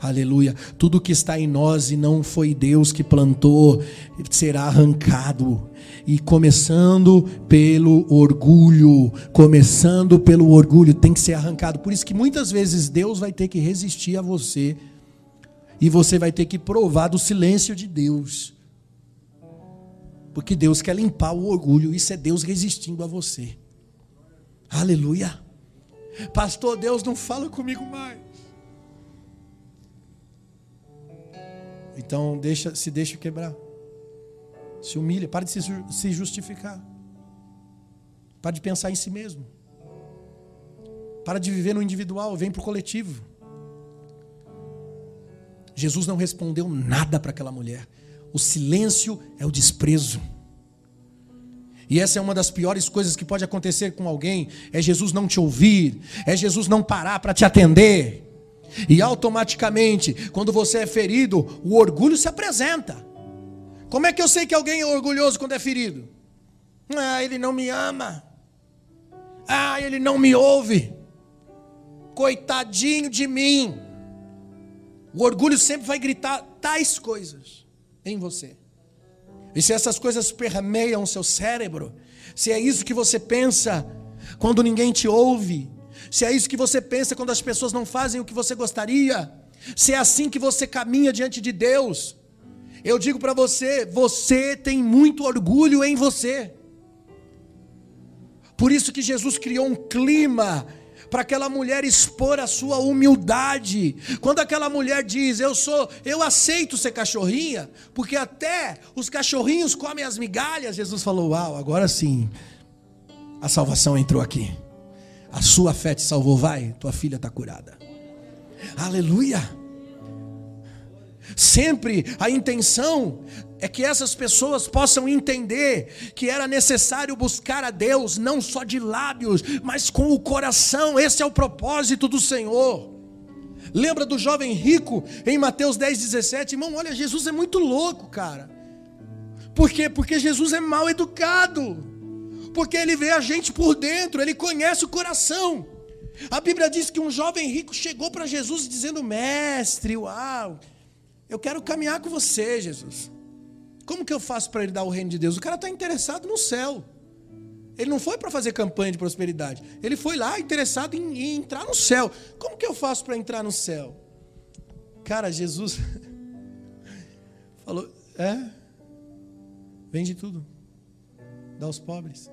Aleluia. Tudo que está em nós e não foi Deus que plantou será arrancado. E começando pelo orgulho, começando pelo orgulho, tem que ser arrancado. Por isso que muitas vezes Deus vai ter que resistir a você. E você vai ter que provar do silêncio de Deus. Porque Deus quer limpar o orgulho, isso é Deus resistindo a você. Aleluia. Pastor, Deus não fala comigo mais. Então deixa, se deixa quebrar. Se humilha, para de se, se justificar. Para de pensar em si mesmo. Para de viver no individual, vem para o coletivo. Jesus não respondeu nada para aquela mulher. O silêncio é o desprezo. E essa é uma das piores coisas que pode acontecer com alguém: é Jesus não te ouvir, é Jesus não parar para te atender. E automaticamente, quando você é ferido, o orgulho se apresenta. Como é que eu sei que alguém é orgulhoso quando é ferido? Ah, ele não me ama. Ah, ele não me ouve. Coitadinho de mim. O orgulho sempre vai gritar tais coisas em você. E se essas coisas permeiam o seu cérebro, se é isso que você pensa quando ninguém te ouve, se é isso que você pensa quando as pessoas não fazem o que você gostaria, se é assim que você caminha diante de Deus, eu digo para você: você tem muito orgulho em você. Por isso que Jesus criou um clima para aquela mulher expor a sua humildade. Quando aquela mulher diz: "Eu sou, eu aceito ser cachorrinha", porque até os cachorrinhos comem as migalhas, Jesus falou: "Uau, agora sim. A salvação entrou aqui". A sua fé te salvou, vai, tua filha está curada. Aleluia. Sempre a intenção é que essas pessoas possam entender que era necessário buscar a Deus, não só de lábios, mas com o coração. Esse é o propósito do Senhor. Lembra do jovem rico em Mateus 10, 17? Irmão, olha, Jesus é muito louco, cara. Por quê? Porque Jesus é mal educado porque ele vê a gente por dentro, ele conhece o coração. A Bíblia diz que um jovem rico chegou para Jesus dizendo: Mestre, uau, eu quero caminhar com você, Jesus. Como que eu faço para ele dar o reino de Deus? O cara está interessado no céu. Ele não foi para fazer campanha de prosperidade. Ele foi lá interessado em, em entrar no céu. Como que eu faço para entrar no céu? Cara, Jesus *laughs* falou: É, vende tudo, dá aos pobres.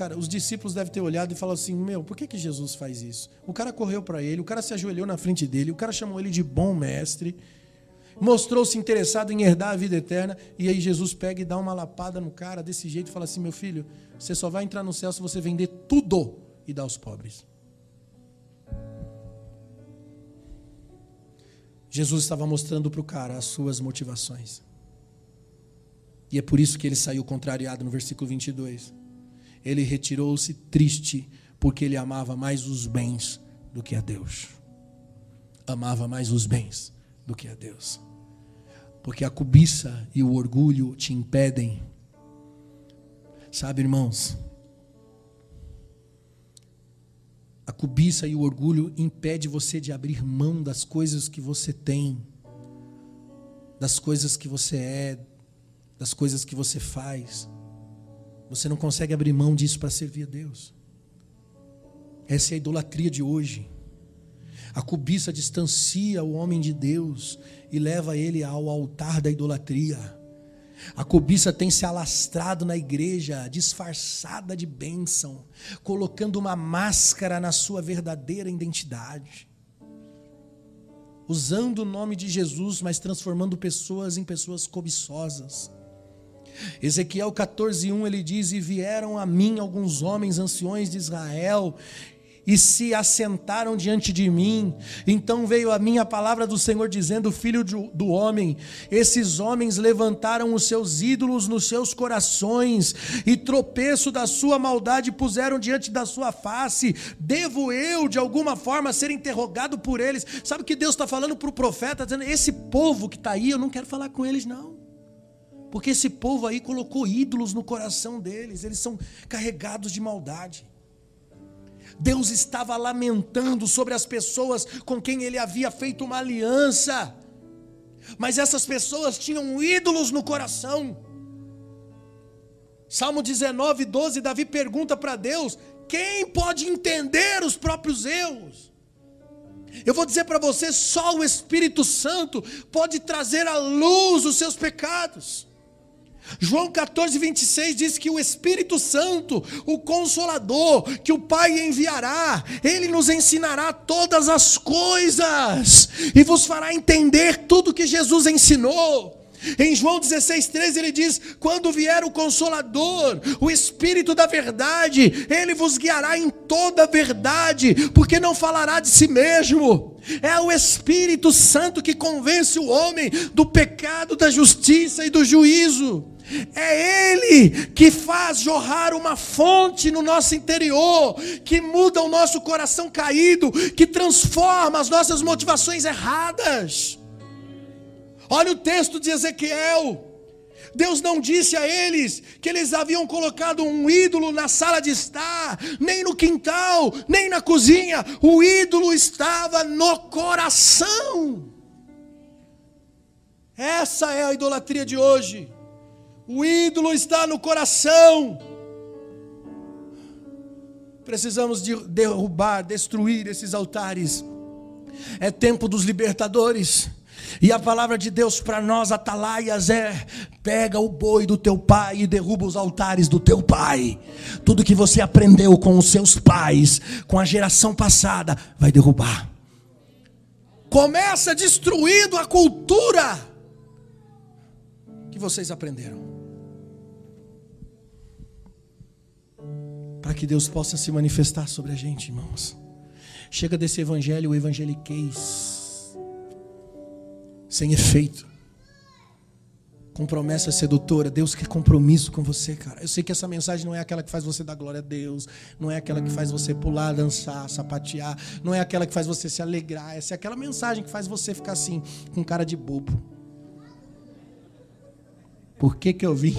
Cara, os discípulos devem ter olhado e falado assim: Meu, por que, que Jesus faz isso? O cara correu para ele, o cara se ajoelhou na frente dele, o cara chamou ele de bom mestre, mostrou-se interessado em herdar a vida eterna, e aí Jesus pega e dá uma lapada no cara desse jeito e fala assim: Meu filho, você só vai entrar no céu se você vender tudo e dar aos pobres. Jesus estava mostrando para o cara as suas motivações. E é por isso que ele saiu contrariado no versículo 22. Ele retirou-se triste, porque ele amava mais os bens do que a Deus. Amava mais os bens do que a Deus. Porque a cobiça e o orgulho te impedem. Sabe, irmãos? A cobiça e o orgulho impede você de abrir mão das coisas que você tem, das coisas que você é, das coisas que você faz. Você não consegue abrir mão disso para servir a Deus. Essa é a idolatria de hoje. A cobiça distancia o homem de Deus e leva ele ao altar da idolatria. A cobiça tem se alastrado na igreja, disfarçada de bênção, colocando uma máscara na sua verdadeira identidade. Usando o nome de Jesus, mas transformando pessoas em pessoas cobiçosas. Ezequiel 14:1 ele diz: "E vieram a mim alguns homens anciões de Israel e se assentaram diante de mim. Então veio a mim a palavra do Senhor dizendo: Filho do homem, esses homens levantaram os seus ídolos nos seus corações e tropeço da sua maldade puseram diante da sua face. Devo eu, de alguma forma, ser interrogado por eles? Sabe o que Deus está falando para o profeta? Dizendo: Esse povo que está aí, eu não quero falar com eles, não. Porque esse povo aí colocou ídolos no coração deles, eles são carregados de maldade. Deus estava lamentando sobre as pessoas com quem ele havia feito uma aliança, mas essas pessoas tinham ídolos no coração. Salmo 19, 12, Davi pergunta para Deus: quem pode entender os próprios erros? Eu vou dizer para você: só o Espírito Santo pode trazer à luz os seus pecados. João 14, 26 diz que o Espírito Santo, o Consolador, que o Pai enviará, ele nos ensinará todas as coisas e vos fará entender tudo que Jesus ensinou. Em João 16,13 ele diz: Quando vier o Consolador, o Espírito da Verdade, ele vos guiará em toda a verdade, porque não falará de si mesmo. É o Espírito Santo que convence o homem do pecado, da justiça e do juízo. É Ele que faz jorrar uma fonte no nosso interior, que muda o nosso coração caído, que transforma as nossas motivações erradas. Olha o texto de Ezequiel. Deus não disse a eles que eles haviam colocado um ídolo na sala de estar, nem no quintal, nem na cozinha. O ídolo estava no coração. Essa é a idolatria de hoje. O ídolo está no coração. Precisamos de derrubar, destruir esses altares. É tempo dos libertadores. E a palavra de Deus para nós, atalaias, é: pega o boi do teu pai e derruba os altares do teu pai. Tudo que você aprendeu com os seus pais, com a geração passada, vai derrubar. Começa destruindo a cultura que vocês aprenderam. para que Deus possa se manifestar sobre a gente, irmãos. Chega desse evangelho, o evangeliquez, sem efeito, com promessa sedutora. Deus quer compromisso com você, cara. Eu sei que essa mensagem não é aquela que faz você dar glória a Deus, não é aquela que faz você pular, dançar, sapatear, não é aquela que faz você se alegrar. Essa é aquela mensagem que faz você ficar assim, com cara de bobo. Por que que eu vim?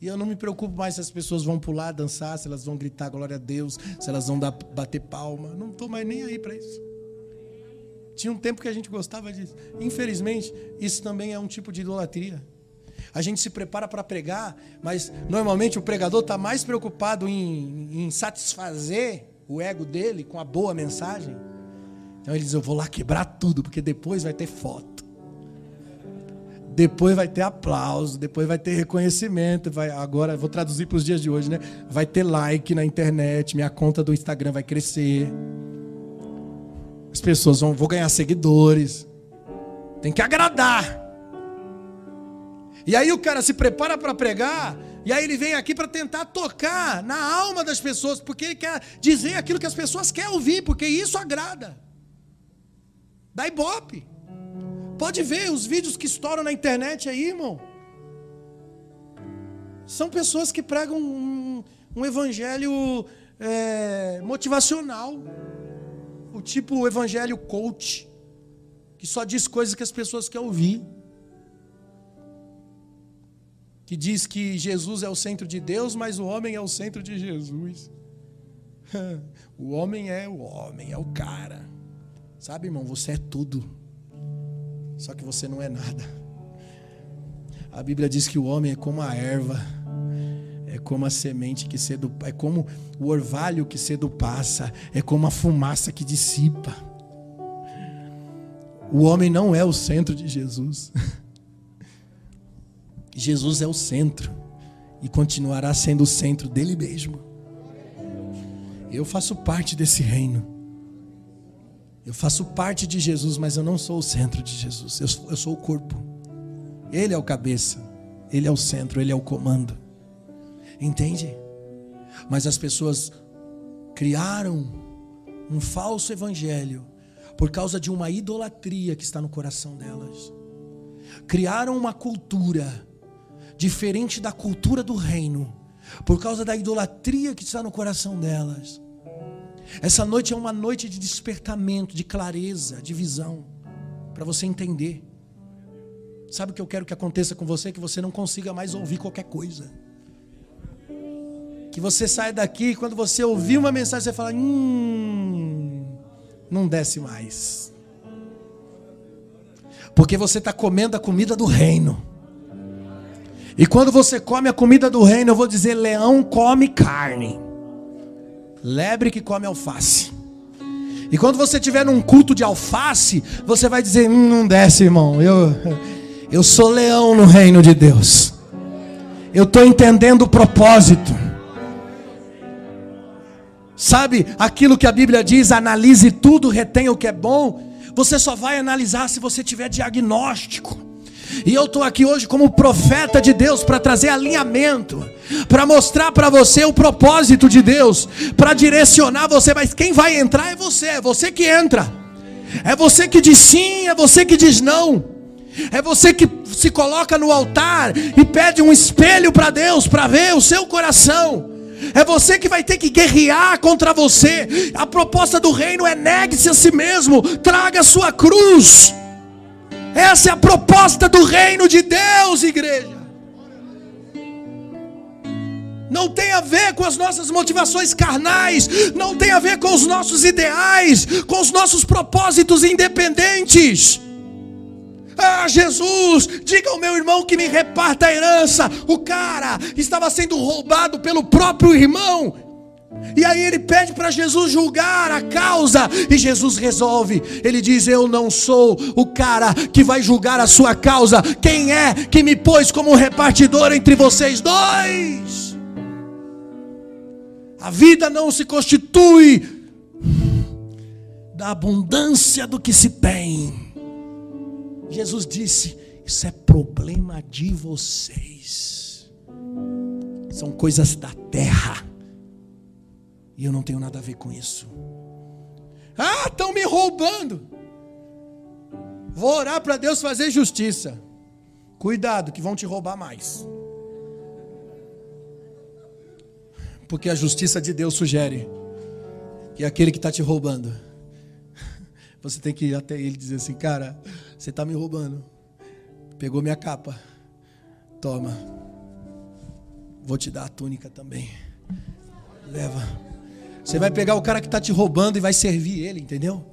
E eu não me preocupo mais se as pessoas vão pular, dançar, se elas vão gritar glória a Deus, se elas vão dar, bater palma. Não estou mais nem aí para isso. Tinha um tempo que a gente gostava disso. Infelizmente, isso também é um tipo de idolatria. A gente se prepara para pregar, mas normalmente o pregador está mais preocupado em, em satisfazer o ego dele com a boa mensagem. Então ele diz: Eu vou lá quebrar tudo, porque depois vai ter foto depois vai ter aplauso, depois vai ter reconhecimento, vai agora vou traduzir para os dias de hoje, né? Vai ter like na internet, minha conta do Instagram vai crescer. As pessoas vão vou ganhar seguidores. Tem que agradar. E aí o cara se prepara para pregar, E aí ele vem aqui para tentar tocar na alma das pessoas, porque ele quer dizer aquilo que as pessoas querem ouvir, porque isso agrada. Dá ibope. Pode ver os vídeos que estouram na internet aí, irmão. São pessoas que pregam um, um evangelho é, motivacional. O tipo evangelho coach, que só diz coisas que as pessoas querem ouvir que diz que Jesus é o centro de Deus, mas o homem é o centro de Jesus. *laughs* o homem é o homem, é o cara. Sabe, irmão, você é tudo. Só que você não é nada. A Bíblia diz que o homem é como a erva, é como a semente que cedo, é como o orvalho que cedo passa, é como a fumaça que dissipa. O homem não é o centro de Jesus. *laughs* Jesus é o centro e continuará sendo o centro dele mesmo. Eu faço parte desse reino. Eu faço parte de Jesus, mas eu não sou o centro de Jesus. Eu sou, eu sou o corpo. Ele é o cabeça. Ele é o centro. Ele é o comando. Entende? Mas as pessoas criaram um falso evangelho por causa de uma idolatria que está no coração delas. Criaram uma cultura diferente da cultura do reino, por causa da idolatria que está no coração delas. Essa noite é uma noite de despertamento, de clareza, de visão, para você entender. Sabe o que eu quero que aconteça com você? Que você não consiga mais ouvir qualquer coisa. Que você saia daqui e quando você ouvir uma mensagem, você fala: Hum, não desce mais. Porque você está comendo a comida do reino. E quando você come a comida do reino, eu vou dizer: leão come carne, lebre que come alface. E quando você estiver num culto de alface, você vai dizer: hum, não desce, irmão. Eu, *laughs* eu sou leão no reino de Deus. Eu estou entendendo o propósito. Sabe aquilo que a Bíblia diz: analise tudo, retenha o que é bom. Você só vai analisar se você tiver diagnóstico. E eu estou aqui hoje como profeta de Deus para trazer alinhamento, para mostrar para você o propósito de Deus, para direcionar você. Mas quem vai entrar é você, é você que entra, é você que diz sim, é você que diz não, é você que se coloca no altar e pede um espelho para Deus para ver o seu coração. É você que vai ter que guerrear contra você. A proposta do reino é negue-se a si mesmo, traga a sua cruz. Essa é a proposta do reino de Deus, igreja. Não tem a ver com as nossas motivações carnais, não tem a ver com os nossos ideais, com os nossos propósitos independentes. Ah, Jesus, diga ao meu irmão que me reparta a herança. O cara estava sendo roubado pelo próprio irmão. E aí ele pede para Jesus julgar a causa, e Jesus resolve. Ele diz: Eu não sou o cara que vai julgar a sua causa. Quem é que me pôs como repartidor entre vocês dois? A vida não se constitui da abundância do que se tem. Jesus disse: Isso é problema de vocês. São coisas da terra e eu não tenho nada a ver com isso. Ah, estão me roubando. Vou orar para Deus fazer justiça. Cuidado, que vão te roubar mais. Porque a justiça de Deus sugere que aquele que está te roubando, *laughs* você tem que ir até ele e dizer assim: Cara, você está me roubando. Pegou minha capa. Toma. Vou te dar a túnica também. Leva. Você vai pegar o cara que está te roubando e vai servir ele, entendeu?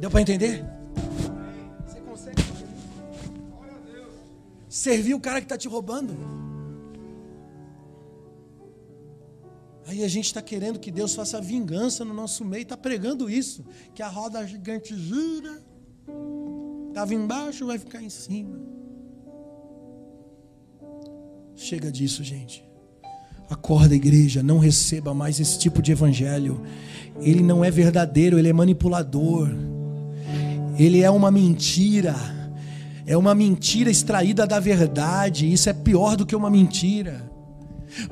Deu para entender? Você consegue servir o cara que está te roubando? Aí a gente está querendo que Deus faça vingança no nosso meio, está pregando isso, que a roda gigante gira, estava embaixo, vai ficar em cima. Chega disso, gente. Acorda, igreja, não receba mais esse tipo de evangelho. Ele não é verdadeiro, ele é manipulador. Ele é uma mentira. é uma mentira extraída da verdade. Isso é pior do que uma mentira.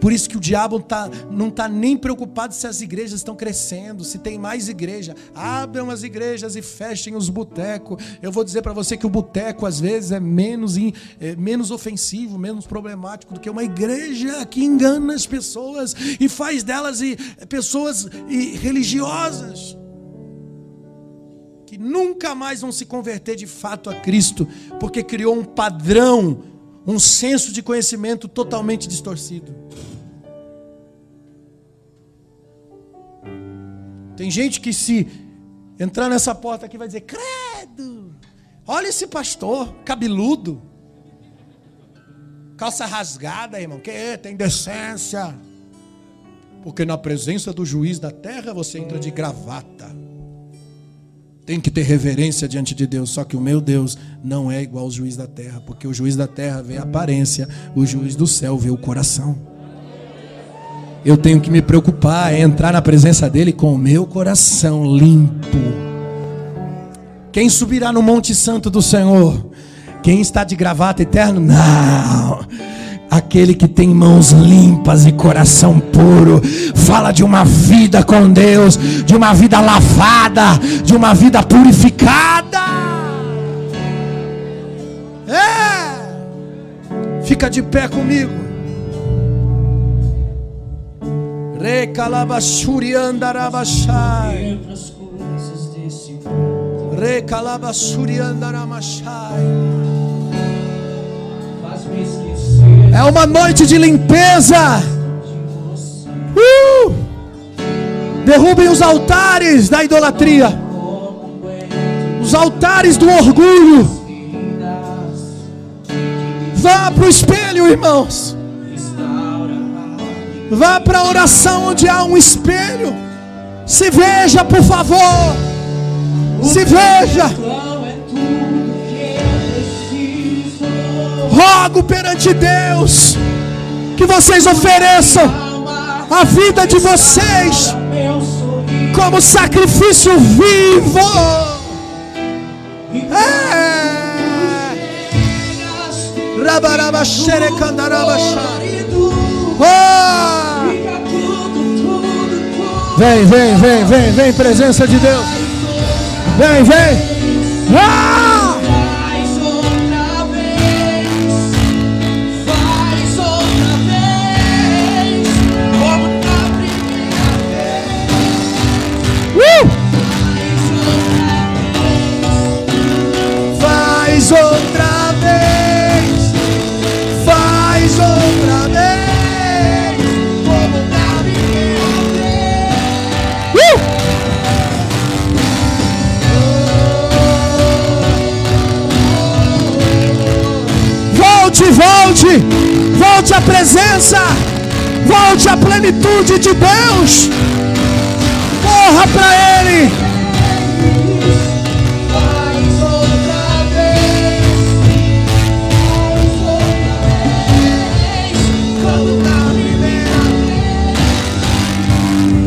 Por isso que o diabo tá, não está nem preocupado se as igrejas estão crescendo, se tem mais igreja. Abram as igrejas e fechem os botecos. Eu vou dizer para você que o boteco às vezes é menos, é menos ofensivo, menos problemático do que uma igreja que engana as pessoas e faz delas e, pessoas e, religiosas. Que nunca mais vão se converter de fato a Cristo, porque criou um padrão um senso de conhecimento totalmente distorcido. Tem gente que se entrar nessa porta aqui vai dizer: "Credo! Olha esse pastor, cabeludo, calça rasgada, irmão. Que tem decência?" Porque na presença do juiz da terra você entra de gravata. Tem que ter reverência diante de Deus. Só que o meu Deus não é igual ao juiz da terra, porque o juiz da terra vê a aparência, o juiz do céu vê o coração. Eu tenho que me preocupar, é entrar na presença dele com o meu coração limpo. Quem subirá no Monte Santo do Senhor? Quem está de gravata eterno? Não Aquele que tem mãos limpas e coração puro, fala de uma vida com Deus, de uma vida lavada, de uma vida purificada. É! Fica de pé comigo. Recalabashuriandarabashai. Recalabashuriandaramashai. É uma noite de limpeza. Uh! Derrubem os altares da idolatria, os altares do orgulho. Vá para o espelho, irmãos. Vá para a oração onde há um espelho. Se veja, por favor. Se veja. Rogo perante Deus que vocês ofereçam a vida de vocês como sacrifício vivo. É. Oh. Vem, vem, vem, vem, vem, presença de Deus. Vem, vem. Ah! Volte, à presença, volte à plenitude de Deus, morra para Ele.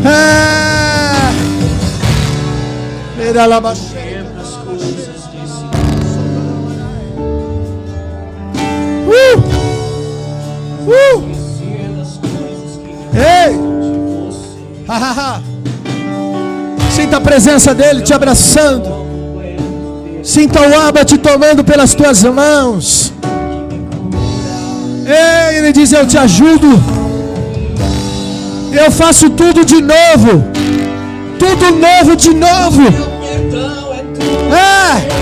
É. Era *laughs* Sinta a presença dele te abraçando. Sinta o Abba te tomando pelas tuas mãos. Ei, ele diz: Eu te ajudo. Eu faço tudo de novo. Tudo novo de novo. É.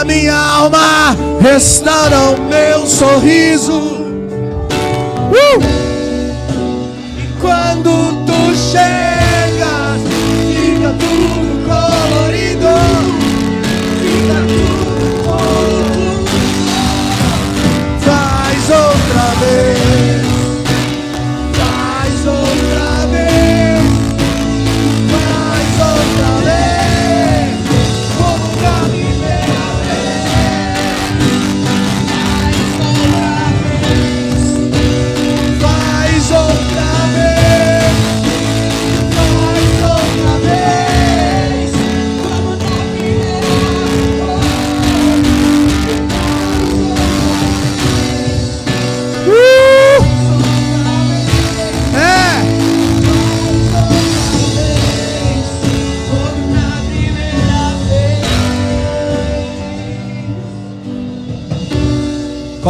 a minha alma, restaura o meu sorriso. Uh! E quando tu chegas,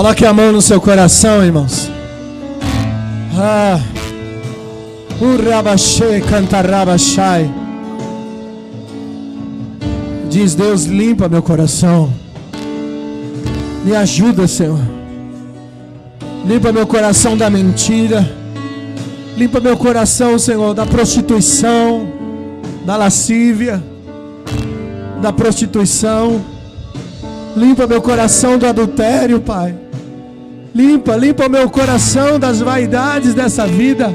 Coloque a mão no seu coração, irmãos. Ah. Urabachei, cantarabachai. Diz Deus, limpa meu coração. Me ajuda, Senhor. Limpa meu coração da mentira. Limpa meu coração, Senhor, da prostituição, da lascívia, da prostituição. Limpa meu coração do adultério, Pai. Limpa, limpa meu coração das vaidades dessa vida.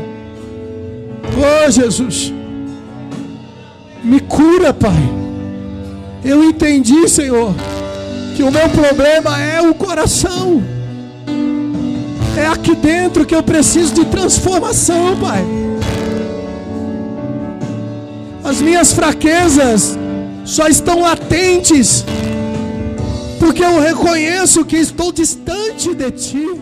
Oh, Jesus. Me cura, Pai. Eu entendi, Senhor, que o meu problema é o coração. É aqui dentro que eu preciso de transformação, Pai. As minhas fraquezas só estão latentes porque eu reconheço que estou distante de Ti.